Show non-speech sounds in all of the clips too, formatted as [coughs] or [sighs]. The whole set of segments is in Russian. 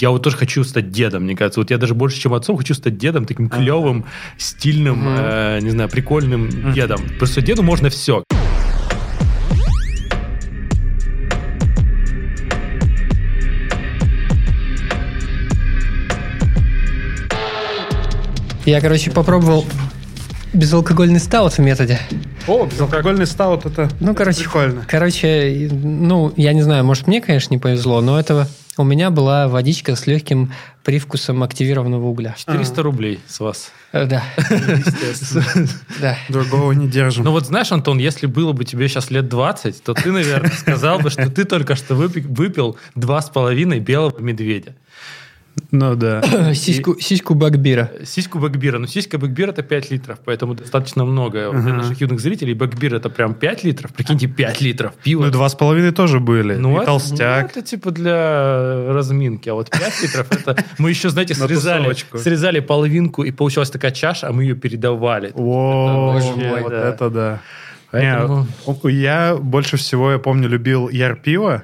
я вот тоже хочу стать дедом, мне кажется. Вот я даже больше, чем отцом, хочу стать дедом, таким клевым, стильным, э, не знаю, прикольным дедом. Просто деду можно все. Я, короче, попробовал безалкогольный стаут в методе. О, безалкогольный стаут, это, Ну, это короче, прикольно. короче, ну, я не знаю, может, мне, конечно, не повезло, но этого у меня была водичка с легким привкусом активированного угля. 400 рублей с вас. Э, Да, Естественно. [laughs] да. Другого не держим. Ну вот знаешь, Антон, если было бы тебе сейчас лет 20, то ты, наверное, сказал бы, что ты только что выпи- выпил два с половиной белого медведя. Ну да. [coughs] Сиську, сиську Багбира. Сиську Бэкбира. Ну, сиська Бэкбир это 5 литров, поэтому достаточно много. Вот Для наших юных зрителей Бэкбир это прям 5 литров. Прикиньте, 5 литров пива. Ну, два с половиной тоже были. Ну, и это- толстяк. ну, это типа для разминки. А вот 5 литров это... [laughs] Мы еще, знаете, На срезали, срезали половинку, и получилась такая чаша, а мы ее передавали. О, вот да. это да. Поэтому- Не, я больше всего, я помню, любил яр пиво,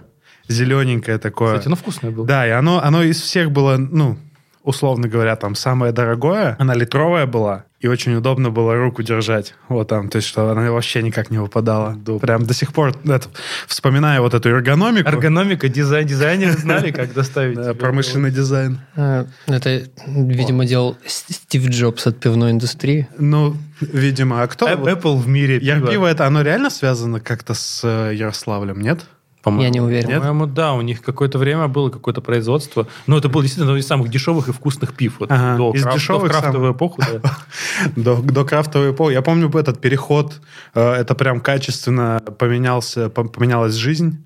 зелененькое такое. Кстати, ну вкусное было. Да, и оно, оно из всех было, ну, условно говоря, там самое дорогое. Она литровая была, и очень удобно было руку держать. Вот там, то есть, что она вообще никак не выпадала. Прям до сих пор, это, вспоминая вот эту эргономику, Эргономика, дизайн, дизайнеры знали, [laughs] как доставить. да, промышленный дизайн. А, Это, видимо, делал Стив Джобс от пивной индустрии. Ну, видимо, а кто? Э- Apple в мире пива. пиво, это оно реально связано как-то с э, Ярославлем, нет? По-моему. Я не уверен. По-моему, да, у них какое-то время было какое-то производство. Но это было действительно одно из самых дешевых и вкусных пив. Вот Ага, до, из краф- дешевых до крафтовую самых. эпоху. да. [laughs] До, до крафтовой эпохи. Я помню этот переход, э, это прям качественно поменялся, пом- поменялась жизнь,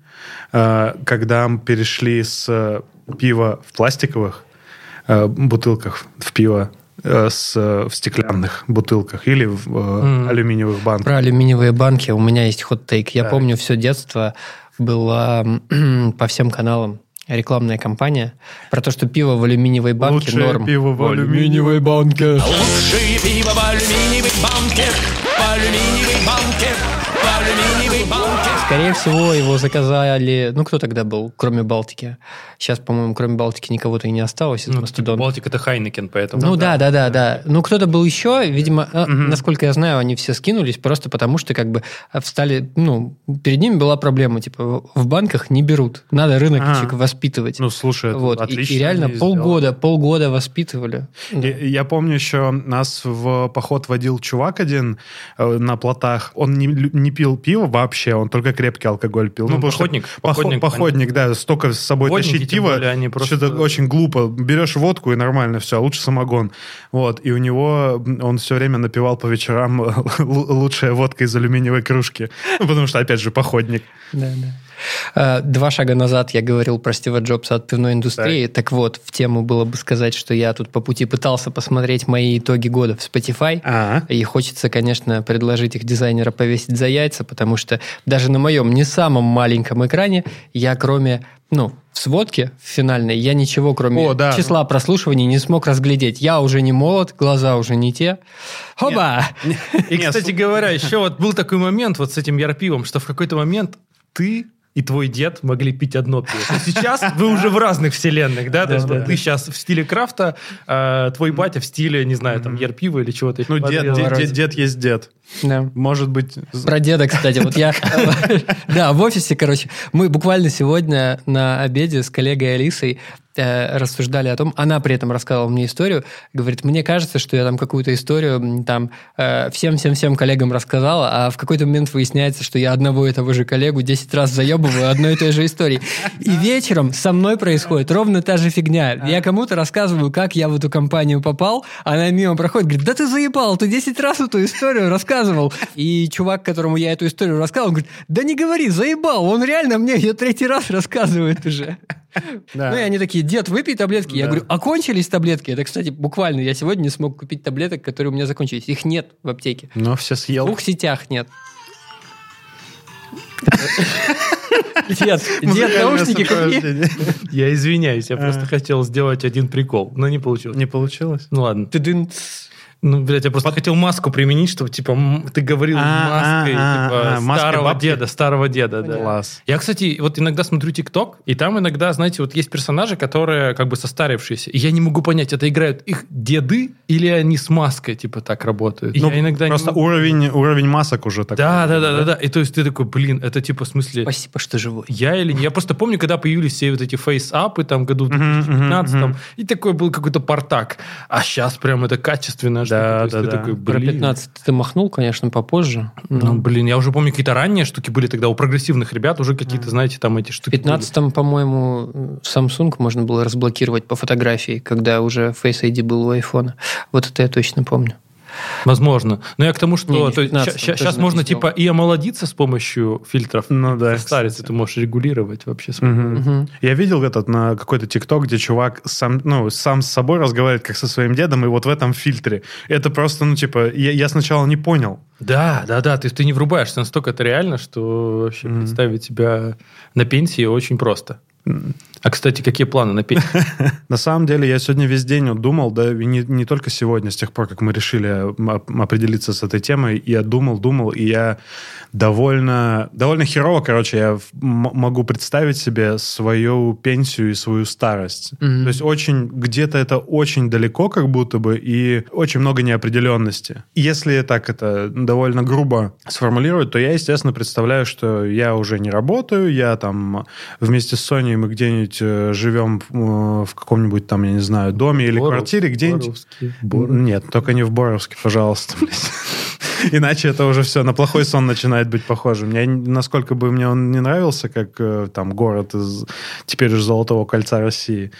э, когда мы перешли с э, пива в пластиковых э, бутылках в пиво с, в стеклянных бутылках или в э, Мгм. алюминиевых банках. Про алюминиевые банки у меня есть хот-тейк. Я Так. помню, все детство была [clears throat] по всем каналам рекламная кампания про то, что пиво в алюминиевой банке Лучшее норм. пиво в алюминиевой банке. Лучшие пиво в алюминиевой банке, в алюминиевой Скорее всего, его заказали... Ну, кто тогда был, кроме Балтики? Сейчас, по-моему, кроме Балтики никого-то и не осталось Ну, типа, Мастодона. Балтик это Хайнекен, поэтому... Ну да, да, да, да. Ну кто-то был еще, видимо, э, насколько я знаю, они все скинулись просто потому, что как бы э, встали, ну перед ними была проблема, типа в- банках не берут, надо рынок чик, воспитывать. Ну, слушай, это вот и- отлично и, реально они полгода, полгода воспитывали. Да. Я, я помню еще, нас в поход водил чувак один э, на плотах. Он не, не пил пиво вообще, он только крепкий алкоголь пил. Ну, потому что походник, похо- походник, походник, да, столько с собой Водники, тащить более, они просто- что-то очень глупо. Берешь водку и нормально все, а лучше самогон. Вот, и у него, он все время напивал по вечерам [laughs] лу- лучшая водка из алюминиевой кружки. Ну, [laughs] потому что, опять же, походник. Да, да. А, Два шага назад я говорил про Стива Джобса от пивной индустрии. Так. вот, в тему было бы сказать, что я тут по пути пытался посмотреть мои итоги года в Spotify. А, И хочется, конечно, предложить их дизайнера повесить за яйца, потому что даже на моем не самом маленьком экране я кроме, ну, в сводке в финальной, я ничего, кроме О, да. числа прослушиваний, не смог разглядеть. Я уже не молод, глаза уже не те. Хоба! И, кстати говоря, еще вот был такой момент вот с этим ярпивом, что в какой-то момент ты и твой дед могли пить одно пиво. Сейчас вы уже в разных вселенных, да? То есть ты сейчас в стиле крафта, а твой батя в стиле, не знаю, там, ярпива или чего-то. еще ну, дед, есть дед. Да. Может быть... Про деда, кстати, вот я... [laughs] [laughs] Да, в офисе, короче, мы буквально сегодня на обеде с коллегой Алисой рассуждали о том, она при этом рассказывала мне историю, говорит, мне кажется, что я там какую-то историю там э, всем-всем-всем коллегам рассказала, а в какой-то момент выясняется, что я одного и того же коллегу 10 раз заебываю одной и той же истории. И вечером со мной происходит ровно та же фигня. Я кому-то рассказываю, как я в эту компанию попал, она мимо проходит, говорит, да ты заебал, ты 10 раз эту историю рассказывал. И чувак, которому я эту историю рассказывал, говорит, да не говори, заебал, он реально мне ее третий раз рассказывает уже. Ну и они такие, дед, выпей таблетки. Я Да. говорю, окончились таблетки? Это, кстати, буквально, я сегодня не смог купить таблеток, которые у меня закончились. Их нет в аптеке. Но все В съел. двух сетях нет. Дед, дед, наушники купи. Я извиняюсь, я просто хотел сделать один прикол, но не получилось. Не получилось? Ну ладно. Ну, блядь, я просто хотел маску применить, чтобы, типа, ты говорил А, маской, а, типа, а, старого деда, старого деда, да. Класс. Я, кстати, вот иногда смотрю ТикТок, и там иногда, знаете, вот есть персонажи, которые как бы состарившиеся, и я не могу понять, это играют их деды или они с маской, типа, так работают. Ну, я иногда не просто могу- уровень, уровень масок уже такой. Да, да, да, да, да. И то есть ты такой, блин, это типа в смысле... Спасибо, что живой. Я или не? Я просто помню, когда появились все вот эти фейс-апы там году в 2015 и такой был какой-то портак. А сейчас прям это качественная штука. Да, да, да. такой, Про блин. 15 ты махнул, конечно, попозже. Ну, но блин, я уже помню, какие-то ранние штуки были тогда. У прогрессивных ребят уже какие-то, знаете, там эти в штуки. 15-м, по-моему, Samsung можно было разблокировать по фотографии, когда уже Face ID был у айфона. Вот это я точно помню. Возможно. Но я к тому, что Не, не в то есть 15-м, ща- точно сейчас можно типа и омолодиться с помощью фильтров. Ну да, Стариться ты можешь регулировать вообще. Я видел этот на какой-то ТикТок, где чувак сам, ну, сам с собой разговаривает, как со своим дедом, и вот в этом фильтре. Это просто, ну, типа, я, я сначала не понял. Да, да, да, ты, ты не врубаешься, настолько это реально, что вообще Мгм. представить себя на пенсии очень просто. А, кстати, какие планы на пенсию? [laughs] На самом деле, я сегодня весь день думал, да, и не, не только сегодня, с тех пор, как мы решили определиться с этой темой, я думал, думал, и я довольно, довольно херово, короче, я могу представить себе свою пенсию и свою старость. Мгм. То есть очень, где-то это очень далеко как будто бы, и очень много неопределенности. Если так это довольно грубо сформулировать, то я, естественно, представляю, что я уже не работаю, я там вместе с Соней мы где-нибудь э, живем в, в каком-нибудь там, я не знаю, доме или Боров- квартире где-нибудь. Боровский, Боров. Нет, только не в Боровске, пожалуйста. [laughs] Иначе это уже все на плохой сон начинает быть похожим. Я, насколько бы мне он не нравился, как э, там город из теперь уже Золотого кольца России.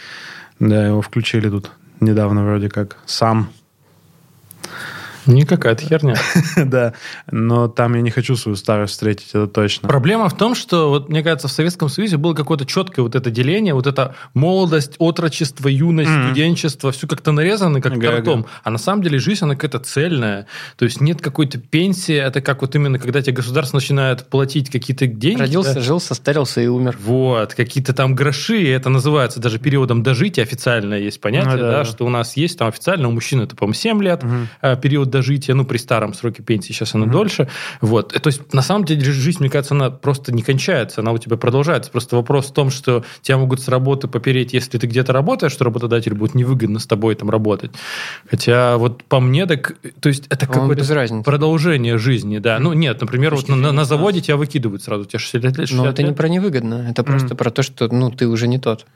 Да, его включили тут недавно вроде как. Сам. Не какая-то херня. [laughs] да. Но там я не хочу свою старость встретить, это точно. Проблема в том, что, вот, мне кажется, в Советском Союзе было какое-то четкое вот это деление, вот это молодость, отрочество, юность, студенчество, все как-то нарезано, как Ага, тортом. А на самом деле жизнь, она какая-то цельная. То есть нет какой-то пенсии, это как вот именно, когда тебе государство начинает платить какие-то деньги. Родился, да. жил, состарился и умер. Вот, какие-то там гроши, и это называется даже периодом дожития, официальное есть понятие, Ну да, да, да. что у нас есть там официально, у мужчин это, по-моему, 7 лет, э, период дожития, ну, при старом сроке пенсии, сейчас она дольше. Вот. То есть, на самом деле, жизнь, мне кажется, она просто не кончается, она у тебя продолжается. Просто вопрос в том, что тебя могут с работы попереть, если ты где-то работаешь, что работодатель будет невыгодно с тобой там работать. Хотя вот по мне, так, то есть, это какое-то продолжение жизни, да. Ну, нет, например, вот на, на- заводе тебя выкидывают сразу, у тебя 60 лет. 60 Но это не лет. про невыгодно. Это просто про то, что ну ты уже не тот.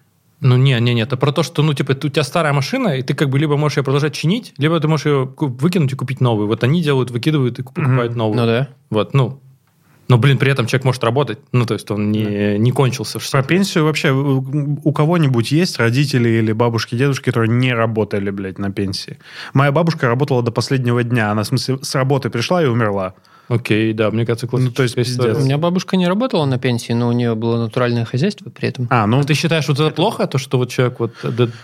Ну, не, не, не, это про то, что, ну, типа, у тебя старая машина, и ты как бы либо можешь ее продолжать чинить, либо ты можешь ее выкинуть и купить новую. Вот они делают, выкидывают и покупают новую. Ну да. Вот, ну. Но, блин, при этом человек может работать. Ну, то есть он не, не кончился в 60 Про пенсию вообще у у кого-нибудь есть родители или бабушки, дедушки, которые не работали, блядь, на пенсии? Моя бабушка работала до последнего дня. Она, в смысле, с работы пришла и умерла. Окей, да, мне кажется, классическая Ну, то есть история. У пиздец. меня бабушка не работала на пенсии, но у нее было натуральное хозяйство при этом. А, ну, А ты считаешь, вот это плохо, то, что вот человек вот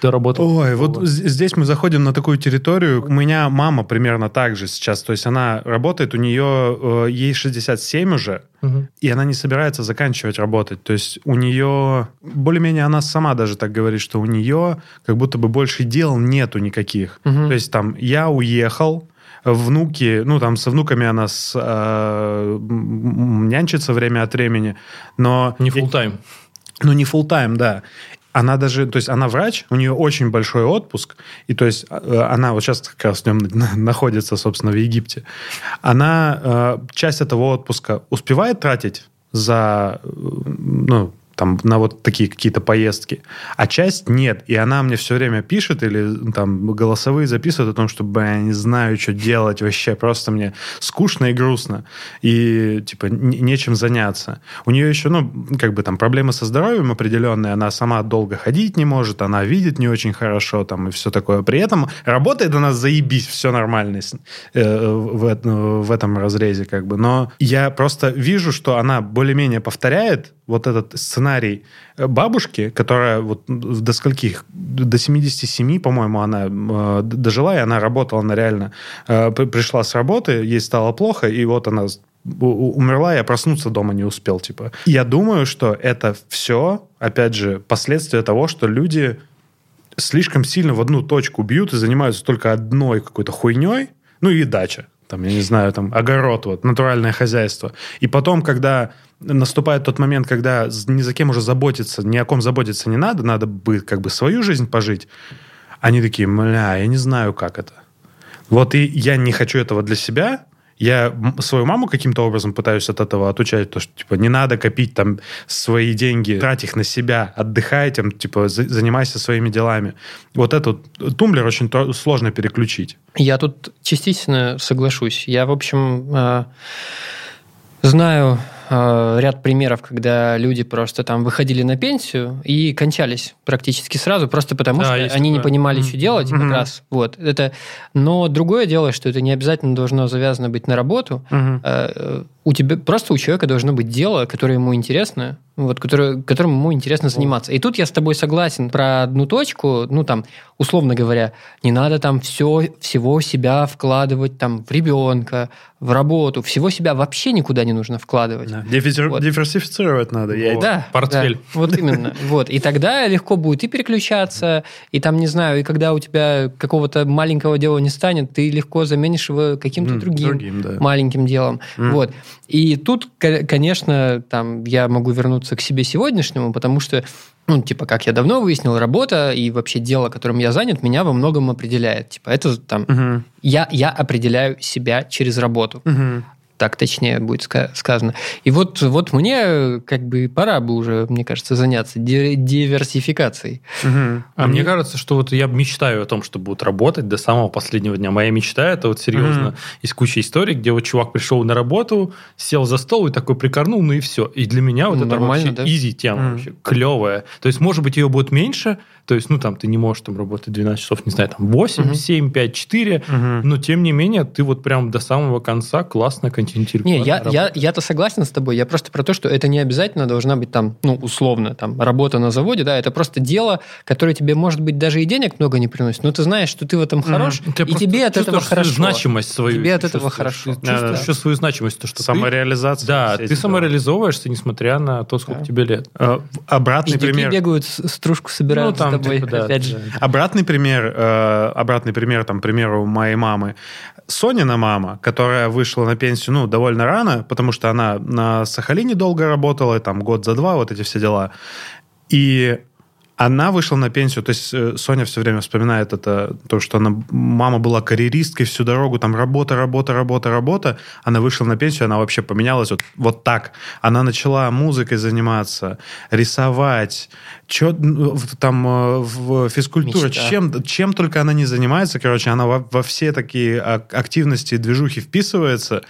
доработал? Ой, вот здесь мы заходим на такую территорию. У меня мама примерно так же сейчас. То есть она работает, у нее э, ей 67 уже, и она не собирается заканчивать работать. То есть у нее, более-менее она сама даже так говорит, что у нее как будто бы больше дел нету никаких. Мгм. То есть там я уехал, внуки, ну там со внуками она с, э, нянчится время от времени, но... Не full time. Ну, не full time, да. Она даже, то есть она врач, у нее очень большой отпуск, и то есть э, она вот сейчас как раз в нем находится, собственно, в Египте. Она э, часть этого отпуска успевает тратить за, э, ну, там, на вот такие какие-то поездки, а часть нет. И она мне все время пишет или там голосовые записывает о том, что, бля, я не знаю, что делать вообще, просто мне скучно и грустно, и, типа, нечем заняться. У нее еще, ну, как бы там проблемы со здоровьем определенные, она сама долго ходить не может, она видит не очень хорошо, там, и все такое. При этом работает она заебись, все нормально э, в, в этом разрезе, как бы. Но я просто вижу, что она более-менее повторяет вот этот сценарий э, бабушки, которая вот до скольких? До 77, по-моему, она э, дожила, и она работала, она реально э, при- пришла с работы, ей стало плохо, и вот она умерла, я проснуться дома не успел, типа. Я думаю, что это все, опять же, последствия того, что люди слишком сильно в одну точку бьют и занимаются только одной какой-то хуйней, ну и дача, там, я не знаю, там, огород, вот, натуральное хозяйство. И потом, когда наступает тот момент, когда ни за кем уже заботиться, ни о ком заботиться не надо, надо бы как бы свою жизнь пожить, они такие, мля, я не знаю, как это. Вот и я не хочу этого для себя, я свою маму каким-то образом пытаюсь от этого отучать, то, что, типа, не надо копить там свои деньги, трать их на себя, отдыхай, там, типа, занимайся своими делами. Вот этот тумблер очень сложно переключить. Я тут частично соглашусь. Я, в общем, э, знаю Э, ряд примеров, когда люди просто там выходили на пенсию и кончались практически сразу, просто потому да, что они такое. не понимали, что делать, mm-hmm. как раз. Вот, это... Но другое дело, что это не обязательно должно завязано быть на работу. Mm-hmm. У тебя просто у человека должно быть дело, которое ему интересно, вот, который, которым ему интересно заниматься. И тут я с тобой согласен про одну точку, ну там, условно говоря, не надо там все, всего себя вкладывать там в ребенка, в работу, всего себя вообще никуда не нужно вкладывать. Да. Диффер... Вот. Диверсифицировать надо. Я вот. Да, портфель. Да, вот именно. Вот. И тогда легко будет и переключаться, и там, не знаю, и когда у тебя какого-то маленького дела не станет, ты легко заменишь его каким-то другим, другим да. маленьким делом. Вот. И тут, конечно, там я могу вернуться к себе сегодняшнему, потому что, ну, типа, как я давно выяснил, работа и вообще дело, которым я занят, меня во многом определяет. Типа, это там... Угу. Я, я определяю себя через работу. Угу так точнее будет сказано. И вот, вот мне как бы пора бы уже, мне кажется, заняться диверсификацией. Угу. А мне... мне кажется, что вот я мечтаю о том, что будут работать до самого последнего дня. Моя мечта это вот серьезно. Угу. Есть куча историй, где вот чувак пришел на работу, сел за стол и такой прикорнул, ну и все. И для меня вот ну, это вообще да? изи тема, угу. вообще клевая. То есть, может быть, ее будет меньше, то есть, ну, там, ты не можешь там работать 12 часов, не знаю, там, 8, угу. 7, 5, 4, угу. но, тем не менее, ты вот прям до самого конца классно контентируешь. Не, я, я, я-то согласен с тобой, я просто про то, что это не обязательно должна быть там, ну, условно, там, работа на заводе, да, это просто дело, которое тебе, может быть, даже и денег много не приносит, но ты знаешь, что ты в этом хорош, угу. и тебе от этого хорошо. значимость свою. Тебе от этого хорошо. Чувствуешь да, да. свою значимость, то, что Самореализация. Ты, да, ты самореализовываешься, несмотря на то, сколько да. тебе лет. Э, обратный и пример. бегают, стружку собирают ну, там, тобой, типа, да, опять же. Обратный пример, э, обратный пример, там, примеру моей мамы. Сонина мама, которая вышла на пенсию, ну, довольно рано, потому что она на Сахалине долго работала, там, год за два, вот эти все дела. И она вышла на пенсию, то есть э, Соня все время вспоминает это, то, что она, мама была карьеристкой всю дорогу, там работа, работа, работа, работа. Она вышла на пенсию, она вообще поменялась вот, вот так. Она начала музыкой заниматься, рисовать, чё, там э, в физкультуре, чем, чем только она не занимается, короче, она во, во все такие активности, движухи вписывается.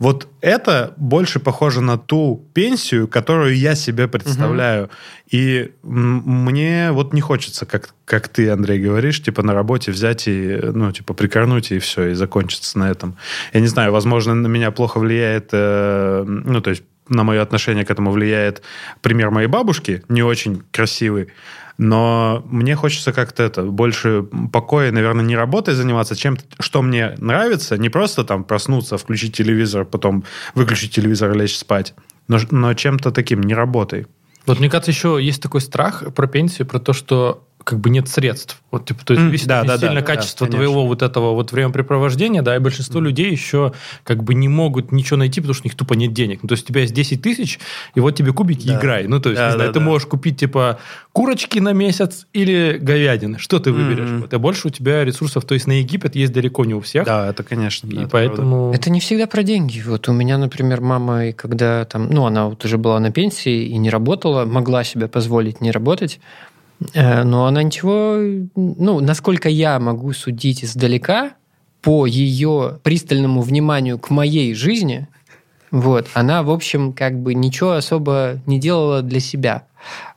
Вот это больше похоже на ту пенсию, которую я себе представляю. Угу. И мне вот не хочется, как, как ты, Андрей, говоришь, типа на работе взять и, ну, типа прикорнуть и все, и закончиться на этом. Я не знаю, возможно, на меня плохо влияет, э, ну, то есть на мое отношение к этому влияет пример моей бабушки, не очень красивый, но мне хочется как-то это, больше покоя, наверное, не работой заниматься, чем что мне нравится, не просто там проснуться, включить телевизор, потом выключить телевизор и лечь спать, но, но чем-то таким, не работой. Вот мне кажется, еще есть такой страх про пенсию, про то, что как бы нет средств. Вот, типа, то есть, зависит да, да, сильно да, качество да, твоего вот этого вот времяпрепровождения, да, и большинство mm. людей еще как бы не могут ничего найти, потому что у них тупо нет денег. Ну, то есть, у тебя есть 10 тысяч, и вот тебе кубики да. играй. Ну, то есть, да, не знаю, да, ты да. можешь купить, типа, курочки на месяц или говядины. Что ты выберешь? Mm-hmm. Вот, и больше у тебя ресурсов, то есть, на Египет есть далеко не у всех. Да, это, конечно. И да, поэтому... Это, это не всегда про деньги. Вот у меня, например, мама, когда там, ну, она вот уже была на пенсии и не работала, могла себе позволить не работать, но она ничего, ну, насколько я могу судить издалека, по ее пристальному вниманию к моей жизни, вот, она, в общем, как бы ничего особо не делала для себя.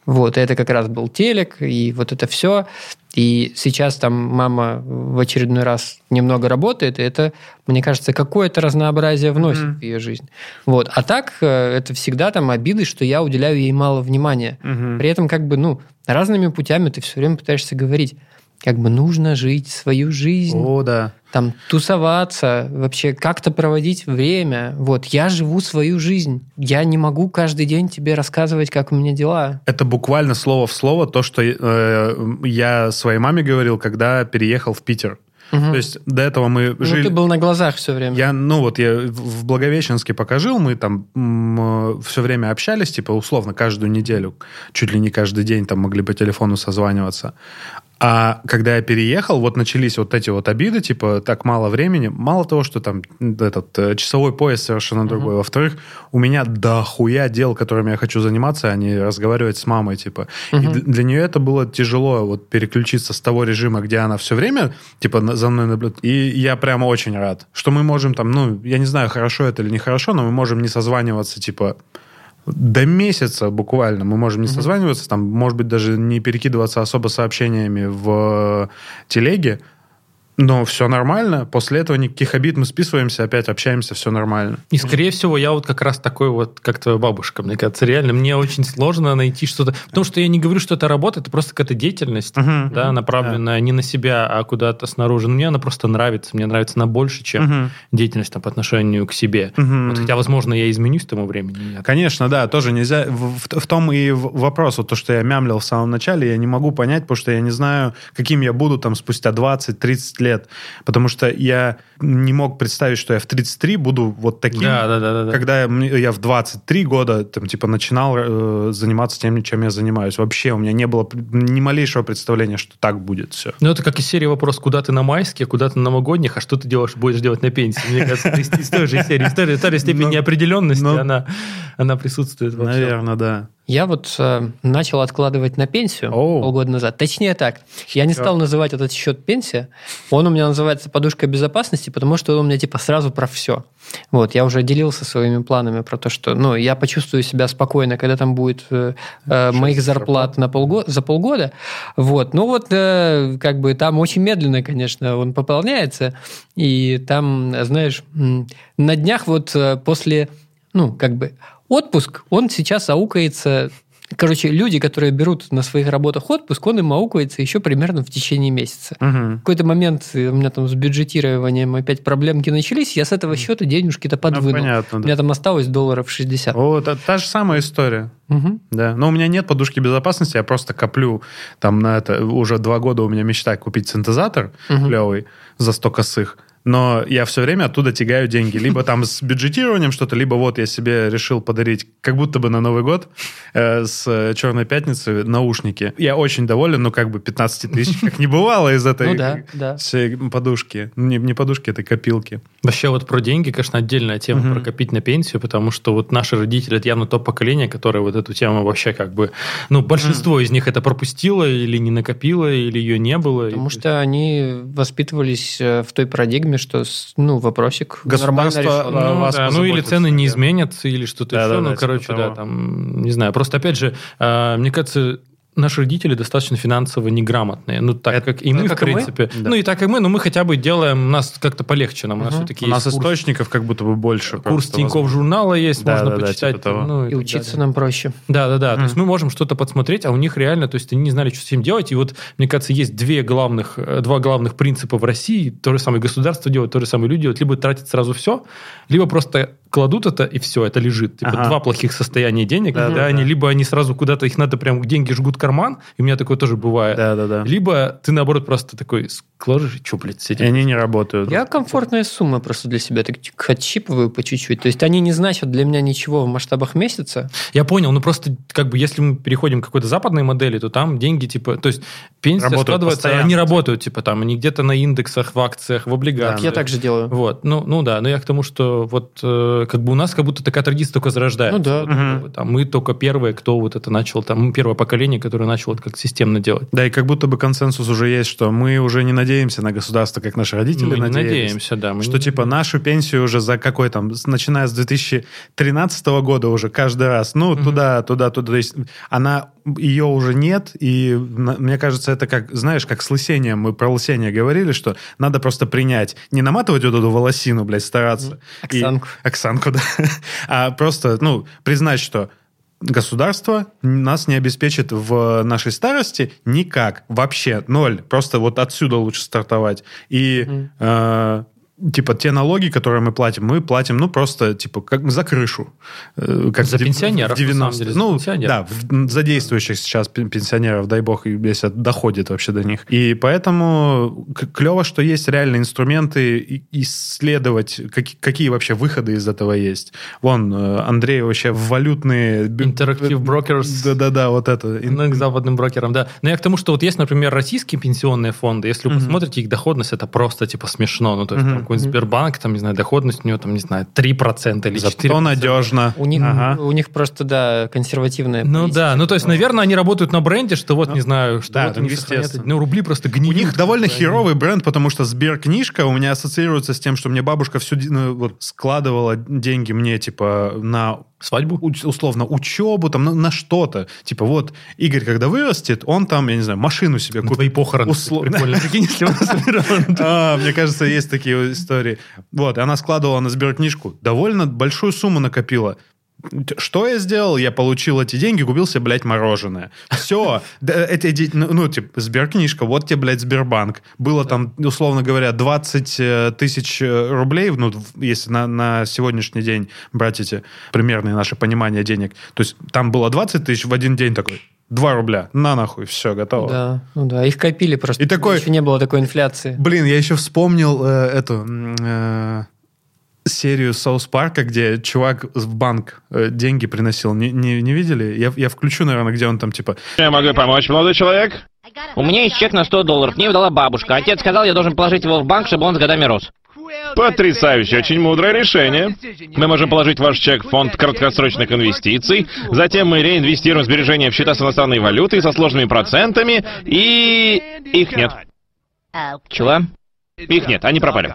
Вот, это как раз был телек, и вот это все. И сейчас там мама в очередной раз немного работает, и это, мне кажется, какое-то разнообразие вносит mm-hmm. в ее жизнь. Вот. А так э, это всегда там обиды, что я уделяю ей мало внимания. Mm-hmm. При этом как бы, ну, разными путями ты все время пытаешься говорить как бы нужно жить свою жизнь. О, да. Там тусоваться, вообще как-то проводить время. Вот, я живу свою жизнь. Я не могу каждый день тебе рассказывать, как у меня дела. Это буквально слово в слово то, что э, я своей маме говорил, когда переехал в Питер. То есть до этого мы Ну, жили... ты был на глазах все время. Я, ну вот, я в Благовещенске пока жил, мы там все время общались, типа, условно, каждую неделю, чуть ли не каждый день там могли по телефону созваниваться. А когда я переехал, вот начались вот эти вот обиды, типа, так мало времени. Мало того, что там этот э, часовой пояс совершенно другой. Во-вторых, у меня дохуя дел, которыми я хочу заниматься, а не разговаривать с мамой, типа. И д- для нее это было тяжело вот переключиться с того режима, где она все время, типа, за мной наблюдает. И я прямо очень рад, что мы можем там, ну, я не знаю, хорошо это или нехорошо, но мы можем не созваниваться, типа, до месяца буквально мы можем не созваниваться, там, может быть, даже не перекидываться особо сообщениями в телеге, но все нормально. После этого никаких обид мы списываемся, опять общаемся, все нормально. И, скорее всего, я вот как раз такой вот, как твоя бабушка. Мне кажется, реально, мне очень сложно найти что-то. Потому что я не говорю, что это работа, это просто какая-то деятельность, Мгм. да, направленная не на себя, а куда-то снаружи. Но мне она просто нравится. Мне нравится она больше, чем Мгм. деятельность там, по отношению к себе. Мгм. Вот, хотя, возможно, я изменюсь к тому времени. Конечно, да, тоже нельзя. В, в- в том и вопрос, вот то, что я мямлил в самом начале, я не могу понять, потому что я не знаю, каким я буду там спустя 20-30 лет. Потому что я не мог представить, что я в 33 буду вот таким. Да, да, да, да, да. Когда я, я в 23 года там, типа, начинал э, заниматься тем, чем я занимаюсь. Вообще у меня не было ни малейшего представления, что так будет все. Ну, это как из серии вопрос, куда ты на майские, куда ты на новогодних, а что ты делаешь, будешь делать на пенсии. Мне кажется, из, той же серии. Из той же- степень Ну, неопределенности, ну, она, присутствует. Наверное, да. Я вот э, начал откладывать на пенсию Оу. полгода назад. Точнее так, я не стал называть этот счет пенсия. Он у меня называется подушка безопасности, потому что он у меня типа сразу про все. Вот, я уже делился своими планами про то, что ну, я почувствую себя спокойно, когда там будет э, э, моих зарплат на полго- за полгода. Вот, ну вот, э, как бы там очень медленно, конечно, он пополняется. И там, знаешь, м, на днях вот э, после, ну, как бы отпуск, он сейчас аукается... Короче, люди, которые берут на своих работах отпуск, он им аукается еще примерно в течение месяца. Мгм. В какой-то момент э, у меня там с бюджетированием опять проблемки начались, я с этого счета денежки-то Ну, подвынул. понятно, У да. меня там осталось долларов 60. О, та, та же самая история. Мгм. Да, но у меня нет подушки безопасности, я просто коплю там на это. Уже два года у меня мечта купить синтезатор Мгм. клевый за 100 косых. Но я все время оттуда тягаю деньги. Либо там с бюджетированием что-то, либо вот я себе решил подарить, как будто бы на Новый год, э, с э, Черной пятницы наушники. Я очень доволен, но как бы 15 тысяч как не бывало из этой Ну да, да. всей подушки. Не, не подушки, это копилки. Вообще вот про деньги, конечно, отдельная тема, про копить на пенсию, потому что вот наши родители, это явно то поколение, которое вот эту тему вообще как бы... Ну, большинство из них это пропустило или не накопило, или ее не было. Потому И- что они воспитывались э, в той парадигме, что с- ну, вопросик Государство, а, Ну, вас да, ну или цены не да. изменятся, или что-то Да, еще. да, ну, да, типа короче, да, того. там, не знаю. Просто, опять же, а, мне кажется, наши родители достаточно финансово неграмотные. Ну, так Это- как и мы, как в и мы? принципе. Да. Ну, и так и мы, но мы хотя бы делаем, у нас как-то полегче нам. У нас все-таки У нас курс, источников как будто бы больше. курс Тинькофф возможно. журнала есть, Да, можно да, да, почитать. типа того. ну, И так учиться далее. нам проще. Да, да, да. То есть мы можем что-то подсмотреть, а у них реально, то есть они не знали, что с этим делать. И вот, мне кажется, есть две главных, э, два главных принципа в России. То же самое государство делает, то же самое люди делают. Либо тратят сразу все, либо просто кладут это, и все, это лежит. Типа Ага. два плохих состояния денег. Да, Да, да, они, да. либо они сразу куда-то, их надо прям, деньги жгут карман, и у меня такое тоже бывает. Да, да, да. Либо ты, наоборот, просто такой, сложишь, что, блядь, с И этим? они не работают. Я комфортные суммы просто для себя так тик- отщипываю по чуть-чуть. То есть они не значат для меня ничего в масштабах месяца. Я понял, ну просто как бы если мы переходим к какой-то западной модели, то там деньги типа, то есть пенсия Работают складывается, постоянно. они работают типа там, они где-то на индексах, в акциях, в облигациях. Я так же делаю. Вот, ну, ну да, но я к тому, что вот э, как бы у нас как будто такая традиция только зарождается. Ну да. Вот, как бы, там, мы только первые, кто вот это начал, там, мы первое поколение, которое начало это как системно делать. Да, и как будто бы консенсус уже есть, что мы уже не надеемся на государство, как наши родители мы не надеялись. надеемся, да. мы Что не- типа нашу пенсию уже за какой там, начиная с 2013 года уже каждый раз, ну, туда, туда, туда. То есть она, ее уже нет, и мне кажется, это как, знаешь, как с лысением. Мы про лысение говорили, что надо просто принять. Не наматывать вот эту волосину, блядь, стараться. И- Оксанку. Оксанку, [laughs] да. А просто, ну, признать, что государство нас не обеспечит в нашей старости никак, вообще, ноль. Просто вот отсюда лучше стартовать. И Мгм. э, типа, те налоги, которые мы платим, мы платим, ну, просто, типа, как за крышу. Э, Как За пенсионеров, в 90-е. на самом деле, за ну, пенсионеров. да, за действующих сейчас пен- пенсионеров, дай бог, если доходит вообще до них. И поэтому клево, что есть реальные инструменты исследовать, какие, какие вообще выходы из этого есть. Вон, э, Андрей вообще в валютные... Interactive Brokers. Да-да-да, вот это. Ну, к западным брокерам, да. Но я к тому, что вот есть, например, российские пенсионные фонды. Если вы посмотрите, их доходность это просто типа смешно. Ну, то есть, там какой-нибудь Сбербанк, там, не знаю, доходность у него, там, не знаю, 3% или 4%. Зато надежно. У них, Ага. у них просто, да, консервативная Ну политика. да, ну то есть, наверное, они работают на бренде, что вот, не знаю, что да, вот они. Ну, рубли просто У гниют. них довольно херовый бренд, потому что Сберкнижка у меня ассоциируется с тем, что мне бабушка всю ну, вот, складывала деньги мне, типа, на Свадьбу? уч- условно учебу, там, на, на что-то. Типа, вот, Игорь, когда вырастет, он там, я не знаю, машину себе купит. твои похороны. Условно. Прикольно. [laughs] Прикинь, если он собирал. А, мне кажется, есть такие истории. Вот, и она складывала на сберкнижку. Довольно большую сумму накопила. Что я сделал? Я получил эти деньги, купил себе, блядь, мороженое. Все. Эти, ну, ну, типа, Сберкнижка, вот тебе, блядь, Сбербанк. Было там, условно говоря, 20 э, тысяч э, рублей, ну, если на, на сегодняшний день брать эти примерные наши понимания денег. То есть там было 20 тысяч в один день такой. 2 рубля. На нахуй, все, готово. Да, ну да, их копили просто. И такой- Еще не было такой инфляции. Блин, я еще вспомнил э, эту э, серию Соус Парка, где чувак в банк э, деньги приносил. Не, не, не видели? Я, я включу, наверное, где он там типа... Я могу помочь, молодой человек? У меня есть чек на 100 долларов. Мне его дала бабушка. Отец сказал, я должен положить его в банк, чтобы он с годами рос. Потрясающе, очень мудрое решение. Мы можем положить ваш чек в фонд краткосрочных инвестиций, затем мы реинвестируем сбережения в счета с иностранной валютой со сложными процентами, и... их нет. Чего? Их нет, они пропали.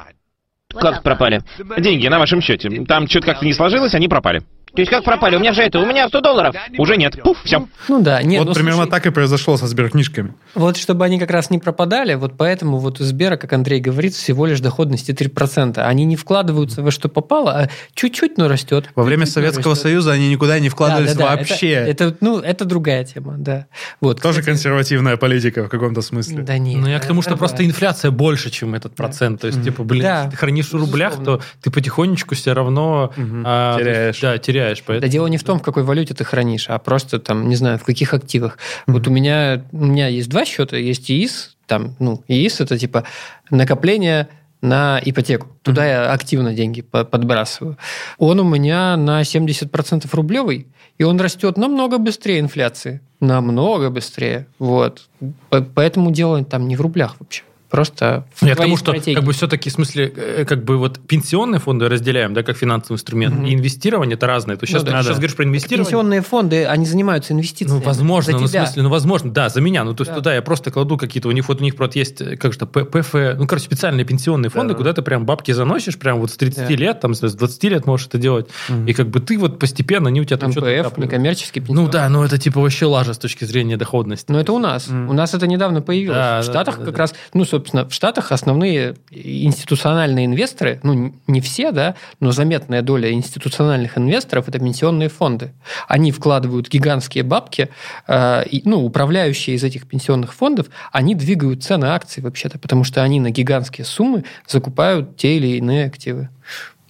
Как пропали? Деньги на вашем счете. Там что-то как-то не сложилось, они пропали. То есть как пропали? У меня же это, у меня 100 долларов. Уже нет. Пуф, все. Ну да, нет, вот ну, примерно слушай, так и произошло со сберкнижками. Вот чтобы они как раз не пропадали, вот поэтому вот у Сбера, как Андрей говорит, всего лишь доходности 3%. Они не вкладываются во что попало, а чуть-чуть, но растет. Во время Чуть-чуть, но Советского растет. Союза они никуда не вкладывались Да, да, да, вообще. Это, это, ну, это другая тема, да. Вот, Тоже кстати, консервативная политика в каком-то смысле. Да нет. Ну, я к тому, что это просто инфляция больше, чем этот процент. То есть, типа, блин, Да, если ты хранишь в рублях, безусловно. то ты потихонечку все равно... а, то есть, Теряешь. Да, теряешь. Да Поэтому... дело не в том, в какой валюте ты хранишь, а просто там, не знаю, в каких активах. Вот у меня, у меня есть два счета, есть ИИС, там, ну, ИИС это типа накопление на ипотеку. Туда я активно деньги по- подбрасываю. Он у меня на 70% рублевый, и он растет намного быстрее инфляции. Намного быстрее. Вот. По- Поэтому дело там не в рублях вообще. Просто Я к твоей тому, что стратегии. как бы все-таки, в смысле, э, как бы вот пенсионные фонды разделяем, да, как финансовый инструмент, и инвестирование это разное. То есть сейчас Ну ты да. сейчас говоришь про инвестирование. Пенсионные фонды, они занимаются инвестициями. Ну, возможно, ну, в смысле, ну, возможно, да, за меня. Ну, то есть Да. туда я просто кладу какие-то, у них вот у них просто есть, э, как же ПФ, ну, короче, специальные пенсионные фонды, Да. куда ты прям бабки заносишь, прям вот с 30 Да. лет, там, с 20 лет можешь это делать, и как бы ты вот постепенно, они у тебя там что-то МПФ, некоммерческий Ну пенсионный. да, ну это типа вообще лажа с точки зрения доходности. Но это у нас. У нас это недавно появилось. Да, в да, Штатах да, как да. раз, ну, собственно, в Штатах основные институциональные инвесторы, ну, не все, да, но заметная доля институциональных инвесторов – это пенсионные фонды. Они вкладывают гигантские бабки, э, и, ну, управляющие из этих пенсионных фондов, они двигают цены акций вообще-то, потому что они на гигантские суммы закупают те или иные активы.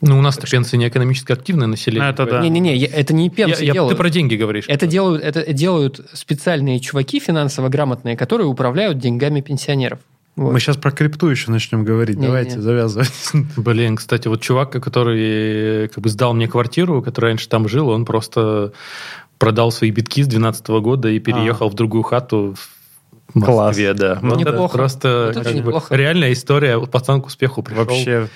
Ну, у нас-то пенсии не экономически активное население. Это да. Не-не-не, я- это не Я- пенсии я- делают. ты про деньги говоришь. Это делают, это делают специальные чуваки финансово грамотные, которые управляют деньгами пенсионеров. Вот. Мы сейчас про крипту еще начнем говорить. Не-не. Давайте, завязывать. [laughs] Блин, кстати, вот чувак, который как бы сдал мне квартиру, который раньше там жил, он просто продал свои битки с 2012 года и переехал в другую хату в Класс. Москве, да. Ну, Вот это неплохо. просто это как бы неплохо. реальная история. Пацан к успеху пришел. Вообще.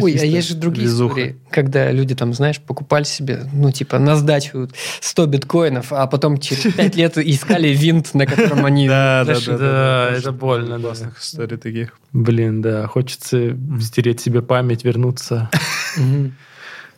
Ой, а есть же другие везуха. истории, когда люди там, знаешь, покупали себе, ну, типа, на сдачу 100 биткоинов, а потом через [laughs] 5 лет искали винт, на котором они... Да, да, да, это больно. Классных историй таких. Блин, да, хочется стереть себе память, вернуться.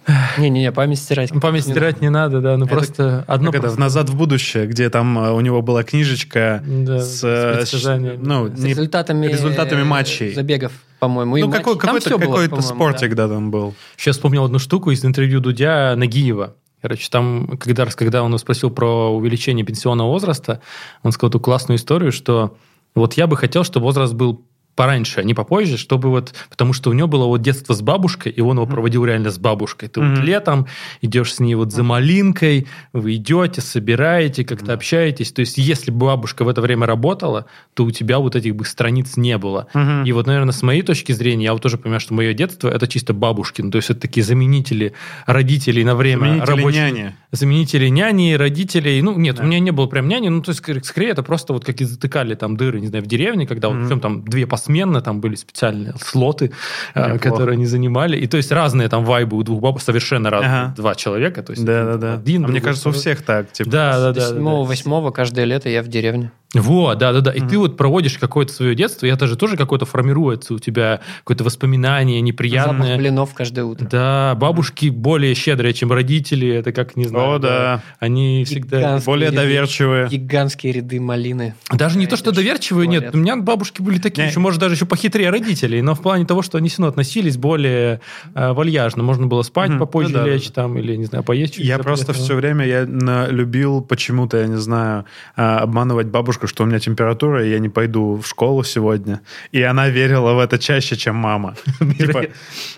[sighs] Не-не-не, память стирать. Память стирать не надо, да, ну просто одно... Как это, «Назад в будущее», где там э, у него была книжечка Да, с, с э, ну. С результатами, результатами э, матчей. Забегов, по-моему. ну, какой, какой-то, всё было, спортик, да. там был. Сейчас вспомнил одну штуку из интервью Дудя Нагиева. Короче, там, когда, когда он спросил про увеличение пенсионного возраста, он сказал эту классную историю, что вот я бы хотел, чтобы возраст был пораньше, а не попозже, чтобы вот, потому что у него было вот детство с бабушкой, и он его проводил реально с бабушкой. Ты вот Мгм. летом идешь с ней вот за малинкой, вы идете, собираете, как-то общаетесь. То есть, если бы бабушка в это время работала, то у тебя вот этих бы страниц не было. Мгм. И вот, наверное, с моей точки зрения, я вот тоже понимаю, что мое детство это чисто бабушкин. То есть, это такие заменители родителей на время Заменители рабочей- няни. заменители няни, родителей. Ну, нет, Да. у меня не было прям няни, ну, то есть, скорее, это просто вот как и затыкали там дыры, не знаю, в деревне, когда вот Мгм. причем там две посменно, там были специальные слоты, э, Неплохо. которые они занимали. И то есть разные там вайбы у двух баб, совершенно разные. Ага. Два человека. То есть Да, да, да. Один, А мне кажется, у всех так. Типа. Да, да, да. да, да. Седьмого, восьмого каждое лето я в деревне. Вот, да, да, да. И ты вот проводишь какое-то свое детство, и это же тоже какое-то формируется у тебя, какое-то воспоминание неприятное. Запах блинов каждое утро. Да, бабушки более щедрые, чем родители. Это как, не знаю. О, да. Они всегда... Гигантские Более ряды- доверчивые. Гигантские ряды малины. Даже не то, что доверчивые, нет. У меня бабушки были такие, Не. еще, может, даже еще похитрее родителей, но в плане того, что они все равно относились более э, вальяжно. Можно было спать Мгм. попозже Ну да, лечь, да. там, или, не знаю, поесть. Я просто все время я на- любил почему-то, я не знаю, а, обманывать бабушку, что у меня температура, и я не пойду в школу сегодня. И она верила в это чаще, чем мама. [laughs] Типа,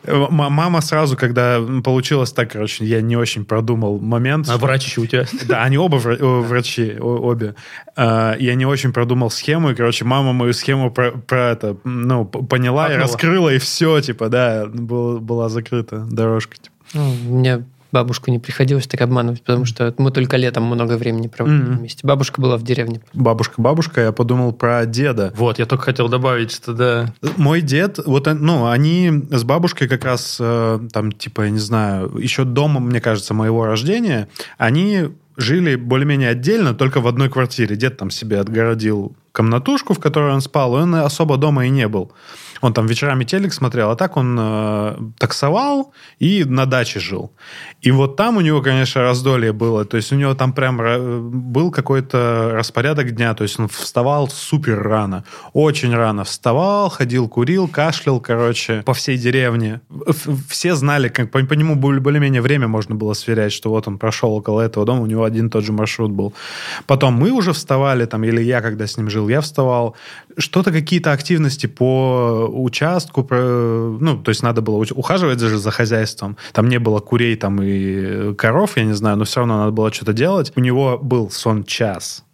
э, мама сразу, когда получилось так, короче, я не очень продумал момент. А врач еще у тебя. [laughs] Да, они оба врачи, обе. А, Я не очень продумал схему, и, короче, мама мою схему про, это, ну, поняла и раскрыла, и все, типа, да, был- была закрыта дорожка. типа. Ну, мне бабушку не приходилось так обманывать, потому что мы только летом много времени проводили Мгм. вместе. Бабушка была в деревне. Бабушка, бабушка, я подумал про деда. Вот, я только хотел добавить, что да. Мой дед, вот, он- ну, они с бабушкой как раз, э, там, типа, я не знаю, еще дома, мне кажется, моего рождения, они жили более-менее отдельно, только в одной квартире. Дед там себе отгородил комнатушку, в которой он спал, и он особо дома и не был. Он там вечерами телек смотрел, а так он э, таксовал и на даче жил. И вот там у него, конечно, раздолье было. То есть у него там прям ра- был какой-то распорядок дня. То есть он вставал супер рано. Очень рано вставал, ходил, курил, кашлял, короче, по всей деревне. Все знали, как по, по нему более- более-менее время можно было сверять, что вот он прошел около этого дома, у него один и тот же маршрут был. Потом мы уже вставали, там, или я, когда с ним жил, я вставал. Что-то, какие-то активности по участку, ну, то есть надо было ухаживать даже за хозяйством. Там не было курей там и коров, я не знаю, но все равно надо было что-то делать. У него был сон час.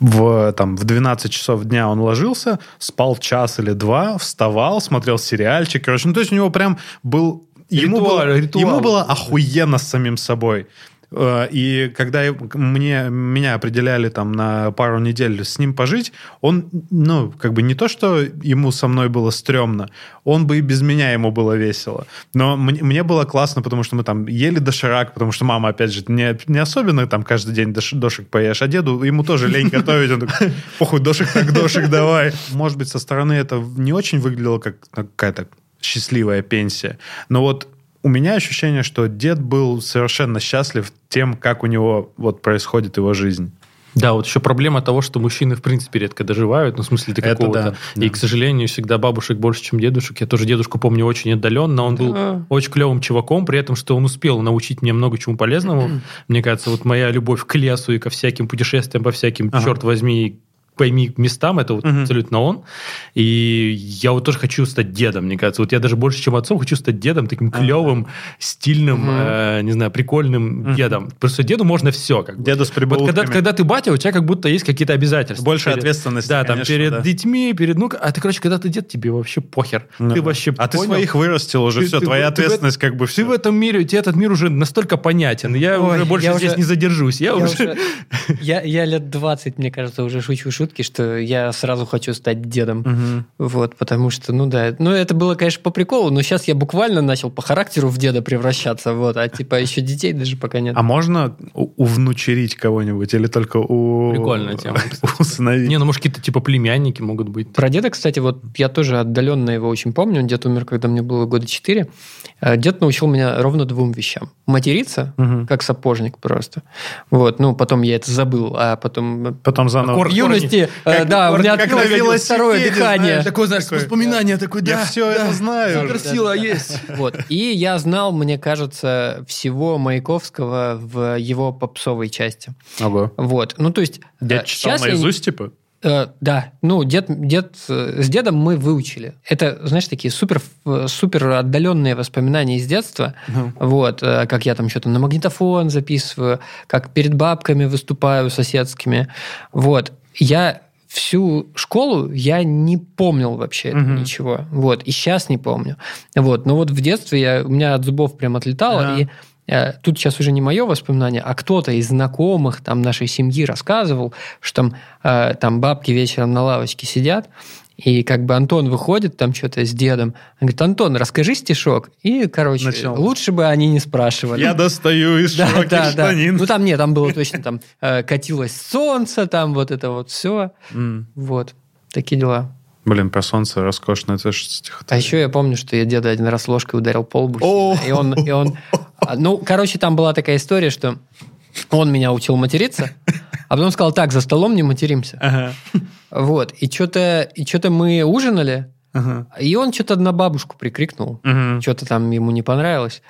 В, там, в 12 часов дня он ложился, спал час или два, вставал, смотрел сериальчик. Короче, ну, то есть у него прям был... Ему Ритуал, было, ритуал. ему было охуенно с самим собой. Э, И когда мне, меня определяли там на пару недель с ним пожить, он, ну, как бы не то, что ему со мной было стрёмно, он бы и без меня ему было весело. Но мне, мне было классно, потому что мы там ели доширак, потому что мама, опять же, не, не особенно там каждый день дош- дошик поешь, а деду ему тоже лень [laughs] готовить. Он такой, похуй, дошик так дошик давай. Может быть, со стороны это не очень выглядело как какая-то счастливая пенсия. Но вот у меня ощущение, что дед был совершенно счастлив тем, как у него вот происходит его жизнь. Да, вот еще проблема того, что мужчины, в принципе, редко доживают, ну, в смысле, до Это какого-то. да, И, да. к сожалению, всегда бабушек больше, чем дедушек. Я тоже дедушку помню очень отдаленно. Он был Да. очень клевым чуваком, при этом, что он успел научить меня много чему полезному. Мне кажется, вот моя любовь к лесу и ко всяким путешествиям по всяким, Ага. черт возьми, пойми местам, это вот Мгм. абсолютно он. И я вот тоже хочу стать дедом, мне кажется. Вот я даже больше, чем отцом, хочу стать дедом, таким клевым, стильным, Мгм. э, не знаю, прикольным Мгм. дедом. Просто деду можно все. Как бы. Деду с Вот когда, когда ты батя, у тебя как будто есть какие-то обязательства. Больше Перед- ответственности, Да, там конечно, перед да. детьми, перед... Ну, а ты, короче, когда ты дед, тебе вообще похер. Ну, ты вообще а ты понял? своих вырастил уже, Ты- все, ты- твоя ты ответственность как бы Ты все. в этом мире, тебе этот мир уже настолько понятен. Я Ой, уже больше я здесь уже- не задержусь. Я, Я, уже... [laughs] я, я лет 20, мне кажется, уже шучу шутки, что я сразу хочу стать дедом. Вот, потому что, ну да, ну это было, конечно, по приколу, но сейчас я буквально начал по характеру в деда превращаться, вот, а типа еще детей даже пока нет. А можно у- увнучерить кого-нибудь или только у... Прикольная тема. [laughs] Усыновить? Не, ну, может, какие-то типа племянники могут быть. Про деда, кстати, вот я тоже отдаленно его очень помню. Дед умер, когда мне было года 4. Дед научил меня ровно двум вещам. Материться, Мгм. как сапожник просто. Вот, ну, потом я это забыл, а потом... Потом заново. Аккорд. В юности, э, Как- да, у меня открылось второе дыхание. Такое, знаешь, воспоминание такое, Я да, все это знаю. суперсила есть. Вот. И я знал, мне кажется, всего Маяковского в его попсовой части. Ого. Вот. Ну, то есть... Дед э, читал я не- наизусть, типа? Э, да, ну, дед, дед, э, с дедом мы выучили. Это, знаешь, такие супер, э, супер отдаленные воспоминания из детства. Вот, э, как я там что-то на магнитофон записываю, как перед бабками выступаю соседскими. Вот. Я всю школу я не помнил вообще Мгм. ничего. Вот. И сейчас не помню. Вот. Но вот в детстве я, у меня от зубов прям отлетало. Да. И э, тут сейчас уже не мое воспоминание, а кто-то из знакомых там нашей семьи рассказывал, что там, э, там бабки вечером на лавочке сидят, и как бы Антон выходит там что-то с дедом. Он говорит, Антон, расскажи стишок. И, короче, Начало. лучше бы они не спрашивали. Я достаю из Да, широких да, да. Ну там нет, там было точно там э, катилось солнце, там вот это вот все. М. Вот. Такие дела. Блин, про солнце роскошно. Это же А стихотворение. еще я помню, что я деда один раз ложкой ударил по лбу. И он, и он... а, Ну, короче, там была такая история, что он меня учил материться, а потом сказал, так, за столом не материмся. Ага. [laughs] Вот. И что-то и что-то мы ужинали, Ага. и он что-то на бабушку прикрикнул. Мгм. Что-то там ему не понравилось.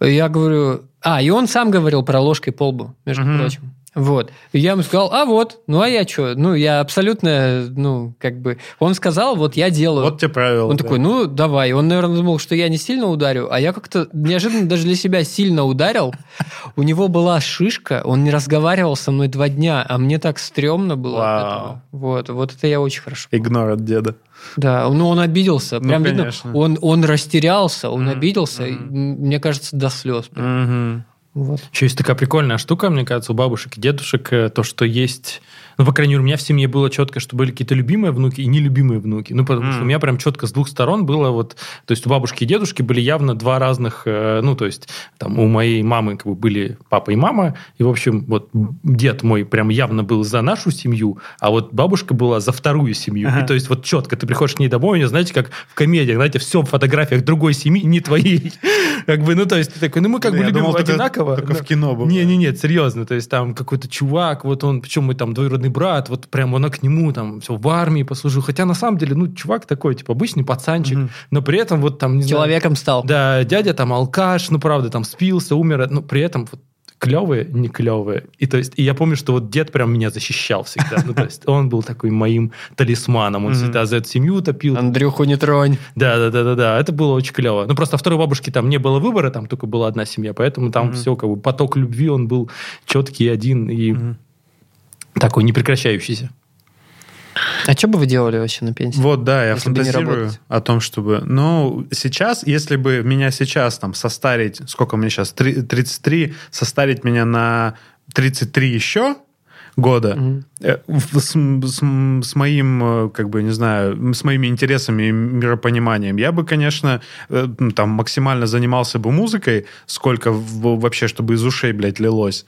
Я говорю... А, и он сам говорил про ложкой по лбу, между Мгм. прочим. Вот. И я ему сказал, а вот, ну а я что? Ну, я абсолютно, ну, как бы... Он сказал, вот я делаю. Вот тебе правило. Он да. такой, ну, давай. Он, наверное, думал, что я не сильно ударю, а я как-то неожиданно даже для себя сильно ударил. У него была шишка, он не разговаривал со мной два дня, а мне так стрёмно было от этого. Вот, вот это я очень хорошо. Игнор от деда. Да, ну он обиделся. Ну, Прям видно, он, он растерялся, он обиделся, мне кажется, до слез. Мгм. Вот. Еще есть такая прикольная штука, мне кажется, у бабушек и дедушек, э, то, что есть... Ну, по крайней мере, у меня в семье было четко, что были какие-то любимые внуки и нелюбимые внуки. Ну, потому что М. у меня прям четко с двух сторон было вот... То есть у бабушки и дедушки были явно два разных... э, Ну, то есть там у моей мамы как бы были папа и мама, и, в общем, вот дед мой прям явно был за нашу семью, а вот бабушка была за вторую семью. Ага. И то есть вот четко ты приходишь к ней домой, у нее, знаете, как в комедиях, знаете, все в фотографиях другой семьи, не твоей. Как бы, ну, то есть ты такой, ну, мы как бы любим одинаково. только в кино бывает. Не, не, нет, серьезно. То есть там какой-то чувак, вот он, причем мой там двоюродный брат, вот прям она к нему там все в армии послужил. Хотя на самом деле, ну, чувак такой, типа, обычный пацанчик, но при этом вот там, не знаю, Человеком стал. да, дядя там алкаш, ну, правда, там спился, умер, но при этом вот клевые, не клевые. И то есть, и я помню, что вот дед прям меня защищал всегда. Ну, то есть, он был такой моим талисманом. Он всегда за эту семью топил. Андрюху не тронь. Да, да, да, да, да. Это было очень клево. Ну, просто второй бабушки там не было выбора, там только была одна семья, поэтому там все, как бы, поток любви, он был четкий, один и такой непрекращающийся. А что бы вы делали вообще на пенсии? Вот, да, я фантазирую о том, чтобы... Ну, сейчас, если бы меня сейчас там состарить... Сколько мне сейчас? Три- 33. Состарить меня на 33 еще года в- с, с- с моим, э, как бы, не знаю, с моими интересами и миропониманием, я бы, конечно, э, там максимально занимался бы музыкой, сколько вообще, чтобы из ушей, блядь, лилось,